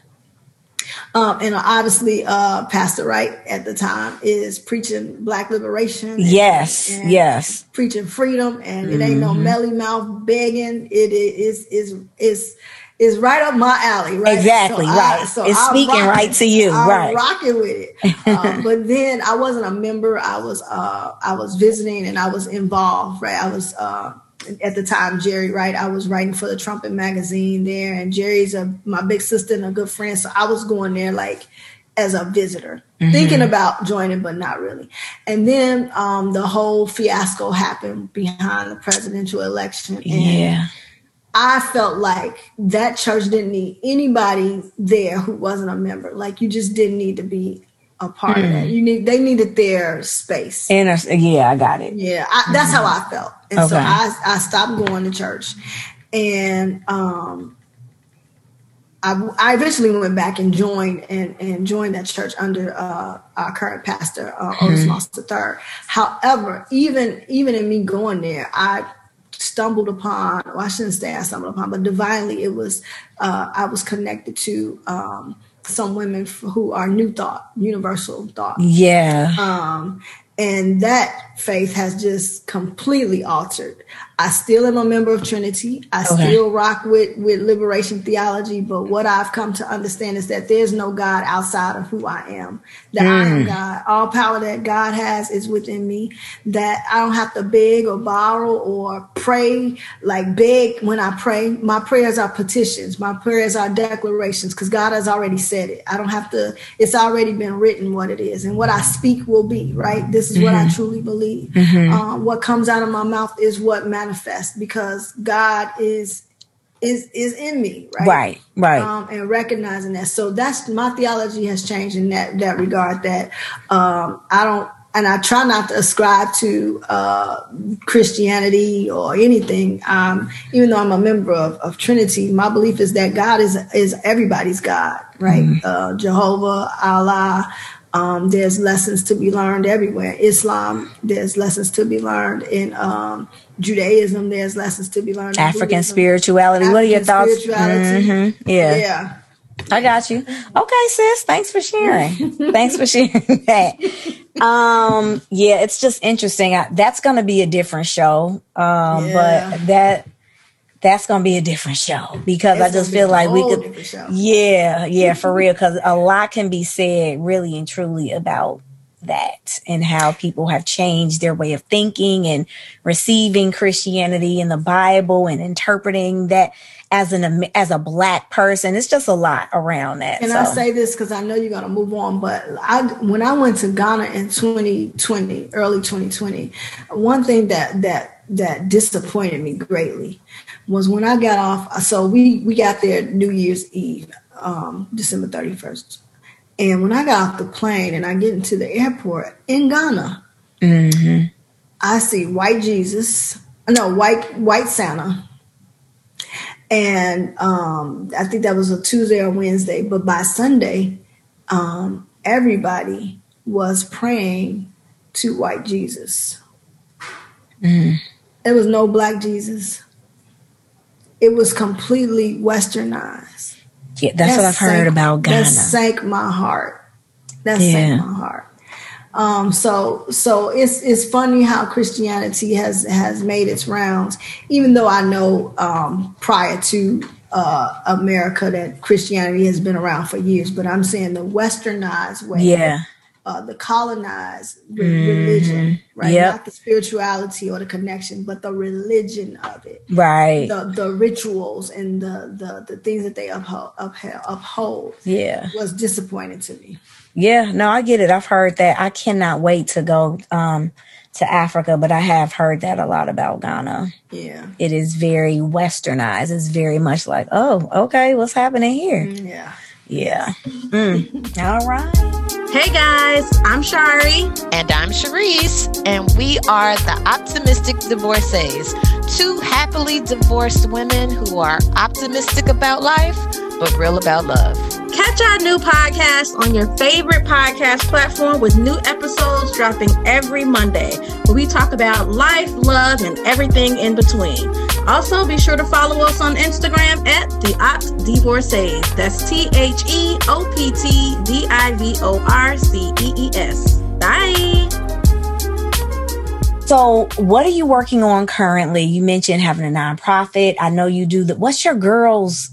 Um, and obviously, uh, Pastor Wright at the time is preaching black liberation. and- Yes, and yes. Preaching freedom, and it ain't no Mm-hmm. melly mouth begging. It is is is is right up my alley, right? Exactly, right. So It's speaking rock right to you, I'm right. Rocking with it. Uh, *laughs* but then I wasn't a member. I was uh, I was visiting and I was involved, right? I was. Uh, at the time, Jeri Wright, I was writing for the Trumpet magazine there, and Jeri's a my big sister and a good friend, so I was going there like as a visitor, Mm-hmm. thinking about joining, but not really. And then um, the whole fiasco happened behind the presidential election, and Yeah. I felt like that church didn't need anybody there who wasn't a member. Like you just didn't need to be a part of Mm. that. You need they needed their space. And yeah, I got it. Yeah, I, that's how I felt, and so I I stopped going to church, and um, I I eventually went back and joined and and joined that church under uh, our current pastor uh, Otis Moss III. However, even even in me going there, I stumbled upon. Well, I shouldn't say I stumbled upon, but divinely it was. Uh, I was connected to. Um, some women f- who are new thought, universal thought, Yeah. um, and that faith has just completely altered. I still am a member of Trinity. I Okay. still rock with with liberation theology, but what I've come to understand is that there's no God outside of who I am. That I am hmm. God. All power that God has is within me. That I don't have to beg or borrow or pray like beg when I pray. My prayers are petitions. My prayers are declarations because God has already said it. I don't have to. It's already been written what it is, and what I speak will be right. This is what I mm-hmm. truly believe. Um, what comes out of my mouth is what manifests because God is is is in me, right? Right. Right. um, and recognizing that. So that's my theology has changed in that that regard. That um, I don't, and I try not to ascribe to uh, Christianity or anything. Um, even though I'm a member of, of Trinity, my belief is that God is is everybody's God, right? Uh, Jehovah, Allah. Um, there's lessons to be learned everywhere. Islam, there's lessons to be learned in um, Judaism. There's lessons to be learned. African Buddhism. spirituality. what are your thoughts? Mhm. Yeah. Yeah. I got you. Okay, sis. Thanks for sharing. *laughs* Thanks for sharing *laughs* that. Um, yeah, it's just interesting. I, that's going to be a different show. Um, Yeah. but that that's to be a different show because I just feel like we could. Yeah, yeah, for real. *laughs* Because a lot can be said, really and truly, about that and how people have changed their way of thinking and receiving Christianity and the Bible and interpreting that as an as a black person. It's just a lot around that. And so. I say this because I know you're gonna move on, but I when I went to Ghana in 2020, early 2020, one thing that that that disappointed me greatly was when I got off. So we we got there New Year's Eve, um, December 31st, and when I got off the plane and I get into the airport in Ghana, I see white Jesus, no white white Santa, and um, I think that was a Tuesday or Wednesday. But by Sunday, um, everybody was praying to white Jesus. There was no black Jesus. It was completely westernized. Yeah, that's what I've heard about Ghana. That sank my heart. That Yeah. sank my heart. Um, so so it's it's funny how Christianity has has made its rounds. Even though I know um, prior to uh, America that Christianity has been around for years, but I'm saying the westernized way, yeah, uh, the colonized re- religion, right? Mm-hmm. Yep. Not the spirituality or the connection, but the religion of it right. the the rituals and the the, the things that they uphold, uphold uphold yeah, was disappointing to me. yeah. No, I get it. I've heard that. I cannot wait to go um, to Africa, but I have heard that a lot about Ghana. Yeah, It is very westernized. It's very much like, oh, okay, what's happening here? yeah. Yeah. Mm. All right. Hey guys, I'm Shari. And I'm Cherise, and we are the Optimistic Divorcees, two happily divorced women who are optimistic about life, but real about love. Catch our new podcast on your favorite podcast platform with new episodes dropping every Monday, where we talk about life, love, and everything in between. Also, be sure to follow us on Instagram at the Opt Divorcees. That's T H E O P T D I V O R C E E S. Bye. So, what are you working on currently? You mentioned having a nonprofit. I know you do that. What's your girls?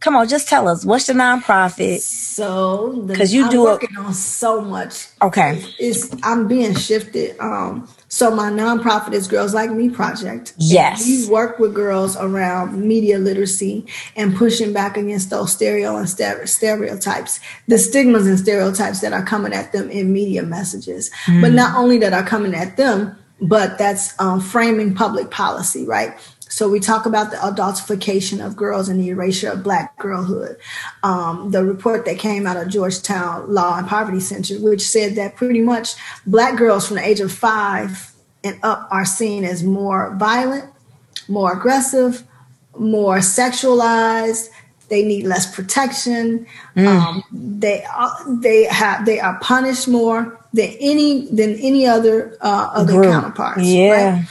Come on, just tell us what's the nonprofit. So, because you I'm do working on so much. Okay, it's, it's I'm being shifted. Um, so my nonprofit is Girls Like Me Project. Yes. We work with girls around media literacy and pushing back against those stereo and stereotypes, the stigmas and stereotypes that are coming at them in media messages. Mm. But not only that are coming at them, but that's um, framing public policy, right? So we talk about the adultification of girls and the erasure of black girlhood. Um, the report that came out of Georgetown Law and Poverty Center, which said that pretty much black girls from the age of five and up are seen as more violent, more aggressive, more sexualized. They need less protection. Mm. Um, they are, they have they are punished more than any than any other uh, other counterparts. Yeah. Right?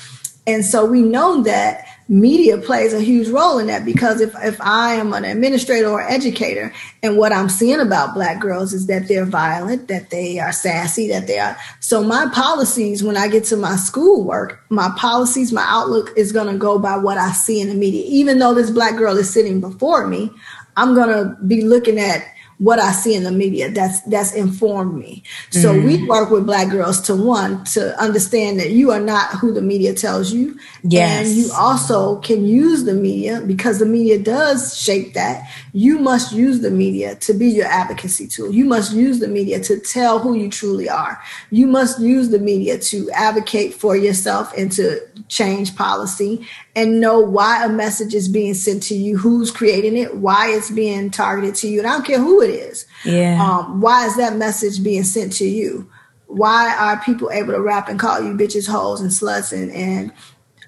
And so we know that media plays a huge role in that because if, if I am an administrator or educator and what I'm seeing about black girls is that they're violent, that they are sassy, that they are so my policies when I get to my schoolwork, my policies, my outlook is gonna go by what I see in the media. Even though this black girl is sitting before me, I'm gonna be looking at what I see in the media that's that's informed me. So mm. we work with black girls to one to understand that you are not who the media tells you. Yes. And you also can use the media because the media does shape that. You must use the media to be your advocacy tool. You must use the media to tell who you truly are. You must use the media to advocate for yourself and to change policy and know why a message is being sent to you, who's creating it, why it's being targeted to you. And I don't care who it is. Yeah. Um, why is that message being sent to you? Why are people able to rap and call you bitches, hoes, and sluts and, and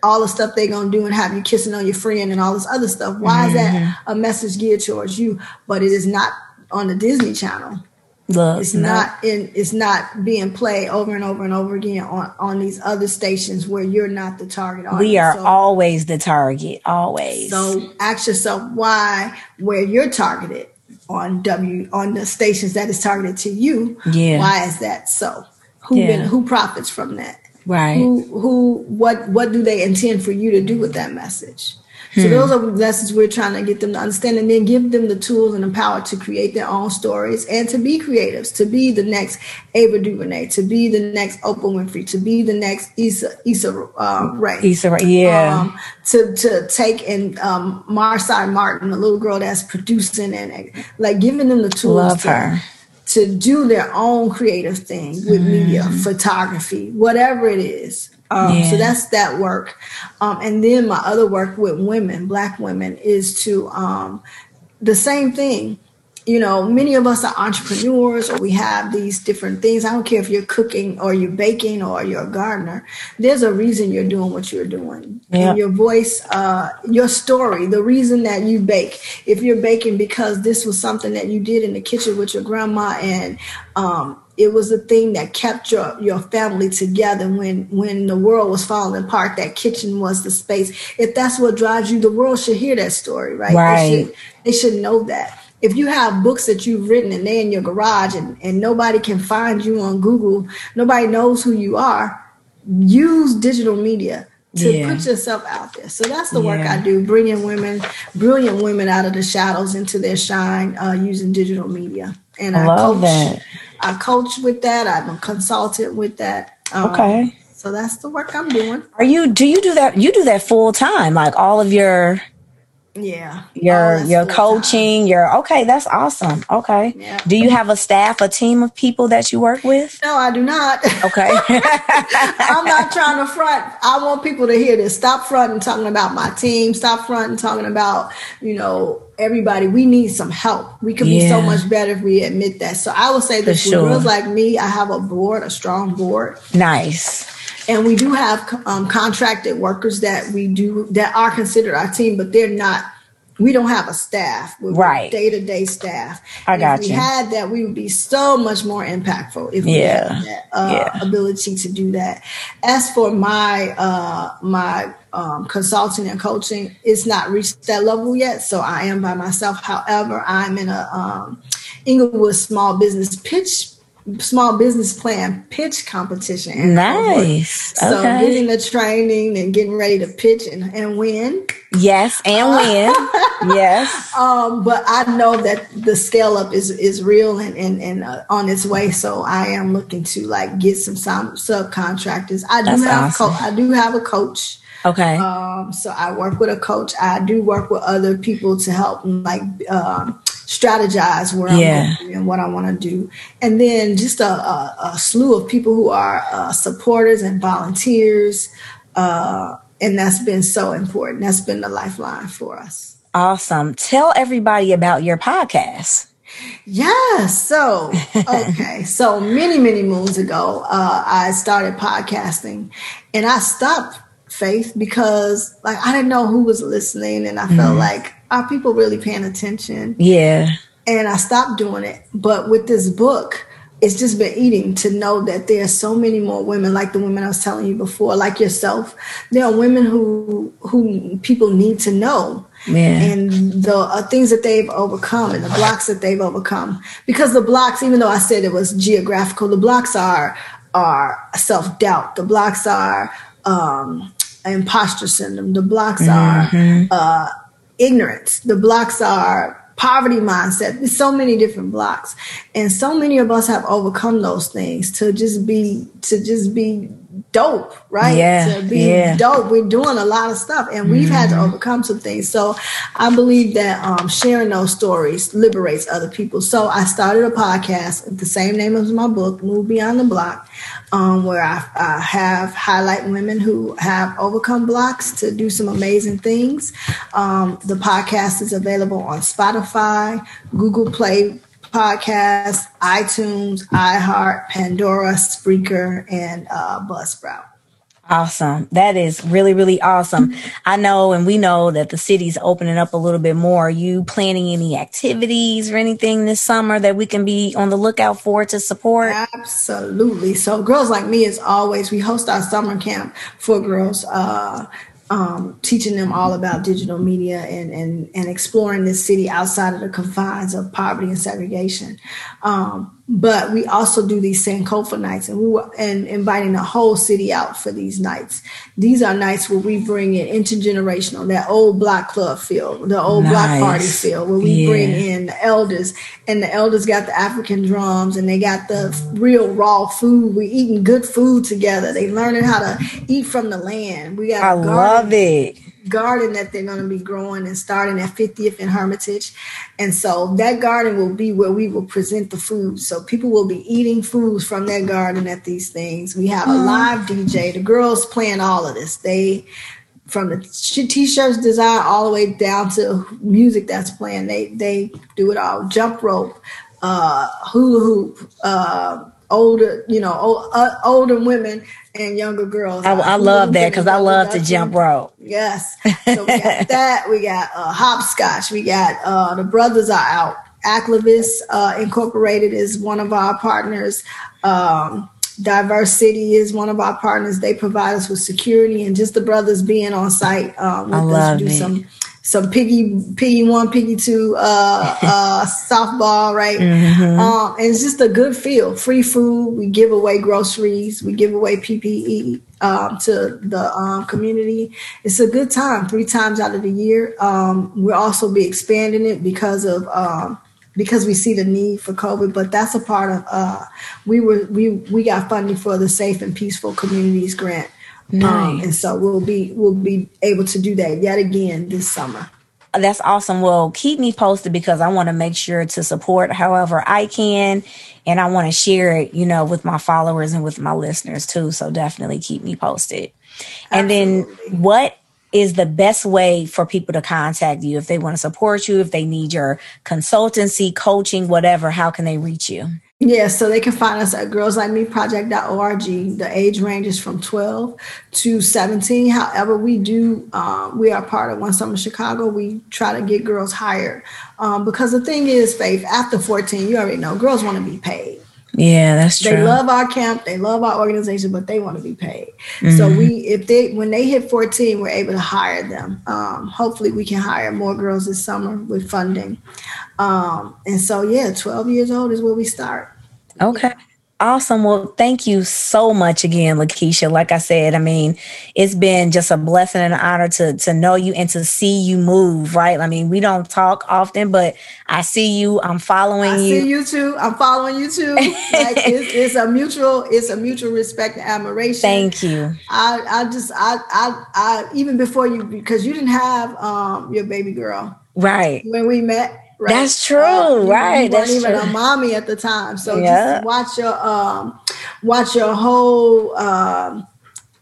all the stuff they're gonna do and have you kissing on your friend and all this other stuff? Why mm-hmm. is that mm-hmm. a message geared towards you? But it is not on the Disney Channel. It's no. not in it's not being played over and over and over again on on these other stations where you're not the target audience. We are so, always the target, always. So ask yourself why where you're targeted on W on the stations that is targeted to you. Yeah. Why is that so? Who yeah. been, who profits from that? Right. Who who what what do they intend for you to do with that message? So hmm. those are the lessons we're trying to get them to understand and then give them the tools and the power to create their own stories and to be creatives, to be the next Ava DuVernay, to be the next Oprah Winfrey, to be the next Issa, Issa uh, Rae. Issa Rae, yeah. Um, to, to take and um, Marsai Martin, the little girl that's producing and like giving them the tools. Love to, her to do their own creative thing with mm. media, photography, whatever it is. Um, yeah. So that's that work. Um, and then my other work with women, Black women, is to um, the same thing you know, many of us are entrepreneurs or we have these different things. I don't care if you're cooking or you're baking or you're a gardener. There's a reason you're doing what you're doing. Yeah. And your voice, uh, your story, the reason that you bake. If you're baking because this was something that you did in the kitchen with your grandma and um, it was the thing that kept your, your family together when when the world was falling apart that kitchen was the space if that's what drives you the world should hear that story right, right. They, should, they should know that if you have books that you've written and they're in your garage and, and nobody can find you on Google, nobody knows who you are, use digital media to yeah. put yourself out there. So that's the yeah. work I do, bringing women, brilliant women out of the shadows into their shine uh, using digital media. And I, I coach, that. I coach with that. I'm a consultant with that. Um, okay. So that's the work I'm doing. Are you, do you do that? You do that full time, like all of your yeah. Your oh, your coaching, time. your okay, that's awesome. Okay. Yeah. Do you have a staff, a team of people that you work with? No, I do not. Okay. *laughs* I'm not trying to front. I want people to hear this. Stop fronting talking about my team. Stop fronting talking about, you know, everybody. We need some help. We could yeah. be so much better if we admit that. So I would say this For sure. like me, I have a board, a strong board. Nice and we do have um, contracted workers that we do that are considered our team, but they're not we don't have a staff, We're Right. Day to day staff. I And got if you. we had that, we would be so much more impactful if we Yeah. had that uh, Yeah. ability to do that. As for my uh, my um, consulting and coaching, it's not reached that level yet, so I am by myself. However, I'm in a um, Englewood Small Business Pitch. Small business plan pitch competition. Nice. So Okay. getting the training and getting ready to pitch and, and win. Yes, and win. *laughs* yes. Um, but I know that the scale up is is real and and, and uh, on its way. So I am looking to like get some, some subcontractors. I do That's have awesome. co- I do have a coach. Okay. Um, so I work with a coach. I do work with other people to help like um, strategize where Yeah. I'm going and what I want to do, and then just a, a, a slew of people who are uh, supporters and volunteers. Uh, and that's been so important. That's been the lifeline for us. awesome. Tell everybody about your podcast. Yes. So, *laughs* okay. so many, many moons ago, uh, I started podcasting and I stopped faith because like I didn't know who was listening and I felt like are people really paying attention? Yeah. and I stopped doing it. But with this book, it's just been eating to know that there are so many more women like the women I was telling you before, like yourself. There are women who who people need to know. Yeah. And the uh, things that they've overcome and the blocks that they've overcome. Because the blocks, even though I said it was geographical, the blocks are are self doubt. The blocks are um, imposter syndrome. The blocks are uh, ignorance. The blocks are poverty mindset. There's so many different blocks, and so many of us have overcome those things to just be to just be dope, right? Yeah, to be yeah. dope. We're doing a lot of stuff, and we've had to overcome some things. So I believe that um, sharing those stories liberates other people. So I started a podcast, with the same name as my book, Move Beyond the Block, um, where I, I have highlight women who have overcome blocks to do some amazing things. Um, the podcast is available on Spotify, Google Play Podcast, iTunes, iHeart, Pandora, Spreaker, and uh, Buzzsprout. Awesome. That is really, really awesome. I know, and we know that the city's opening up a little bit more. Are you planning any activities or anything this summer that we can be on the lookout for to support? Absolutely. So, Girls Like Me is always, we host our summer camp for girls, uh, um, teaching them all about digital media and, and, and exploring this city outside of the confines of poverty and segregation. Um, but we also do these Sankofa nights and we were, and inviting the whole city out for these nights. These are nights where we bring in intergenerational, that old block club feel, the old block Nice. party feel, where we Yeah. bring in the elders and the elders got the African drums and they got the real raw food. We're eating good food together. They learning how to eat from the land. We got I garden, love it. Garden that they're going to be growing and starting at 50th and Hermitage. And so that garden will be where we will present the food. So people will be eating foods from that garden at these things. We have a live DJ. The girls playing all of this. They from the t-shirts design all the way down to music that's playing. They they do it all. Jump rope, uh, hula hoop, uh, older you know o- uh, older women and younger girls. I, I love that because I love to jump rope. Yes. So we got *laughs* that. We got uh, hopscotch. We got uh, the brothers are out. Acclivus uh, Incorporated is one of our partners. Um, Diverse City is one of our partners. They provide us with security and just the brothers being on site uh, with I us do it. some some piggy piggy one piggy two uh, uh, *laughs* softball right? Mm-hmm. um, and it's just a good feel. Free food. We give away groceries. We give away ppe um, to the um, community. It's a good time three times out of the year. Um, we'll also be expanding it because of um, because we see the need for covid but that's a part of uh, we were we we got funding for the safe and peaceful communities grant um, and so we'll be we'll be able to do that yet again this summer That's awesome. Well, keep me posted because I want to make sure to support however I can. And I want to share it, you know, with my followers and with my listeners too. So definitely keep me posted. And then what is the best way for people to contact you if they want to support you, if they need your consultancy, coaching, whatever, how can they reach you? Yeah, so they can find us at girlslikemeproject.org. The age range is from 12 to 17. However, we do, um, we are part of One Summer Chicago. We try to get girls hired. Um, because the thing is, Faith, after 14, you already know, girls want to be paid. Yeah, that's true. They love our camp, they love our organization, but they want to be paid. Mm-hmm. So we, if they, when they hit 14, we're able to hire them. Um, hopefully, we can hire more girls this summer with funding. Um, and so, yeah, 12 years old is where we start. Okay. Awesome. Well, thank you so much again, Lakeisha. Like I said, I mean, it's been just a blessing and an honor to to know you and to see you move. Right? I mean, we don't talk often, but I see you. I'm following you. I you. See you too. I'm following you too. like *laughs* it's, it's, a mutual. It's a mutual respect and admiration. Thank you. I I just I I I even before you because you didn't have um your baby girl. Right. When we met Right? That's true, uh, right? You That's even true. a mommy at the time, so yeah. just watch your um, watch your whole um,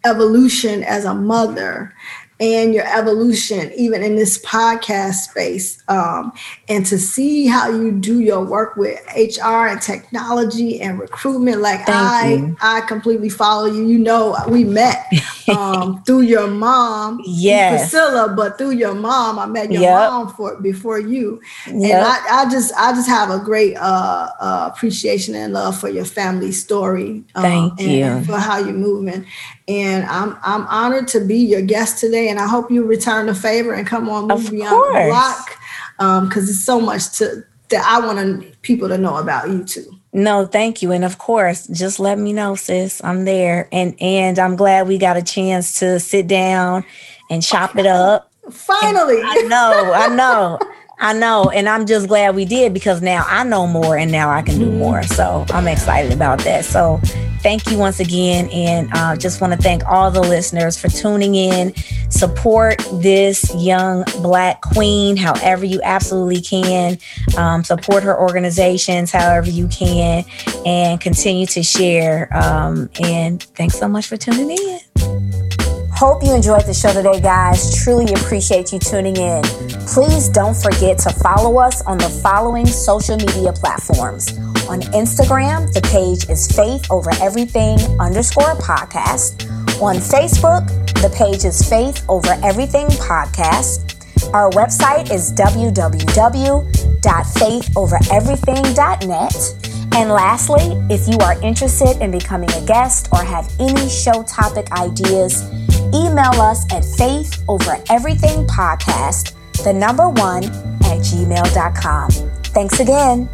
evolution as a mother, and your evolution, even in this podcast space, um, and to see how you do your work with HR and technology and recruitment. Like Thank I, you. I completely follow you. You know, we met *laughs* um, through your mom, yes, Priscilla, but through your mom, I met your yep. mom for before you, yep. and I, I, just, I just have a great uh, uh, appreciation and love for your family story. Um, Thank and, you and for how you're moving, and I'm I'm honored to be your guest today, and I hope you return the favor and come on Move Beyond the Block because um, it's so much to that I want people to know about you too. No, thank you, and of course, just let me know, sis. I'm there, and and I'm glad we got a chance to sit down and chop it up. Finally, and I know, I know. *laughs* I know, and I'm just glad we did because now I know more and now I can do more. So I'm excited about that. So thank you once again, and uh, just want to thank all the listeners for tuning in. Support this young Black queen however you absolutely can. Um, support her organizations however you can, and continue to share. Um, and thanks so much for tuning in. Hope you enjoyed the show today, guys. Truly appreciate you tuning in. Please don't forget to follow us on the following social media platforms. On Instagram, the page is Faith Over Everything underscore podcast. On Facebook, the page is Faith Over Everything podcast. Our website is www.faithovereverything.net. And lastly, if you are interested in becoming a guest or have any show topic ideas, email us at faithovereverythingpodcast, the number one, at gmail.com. Thanks again.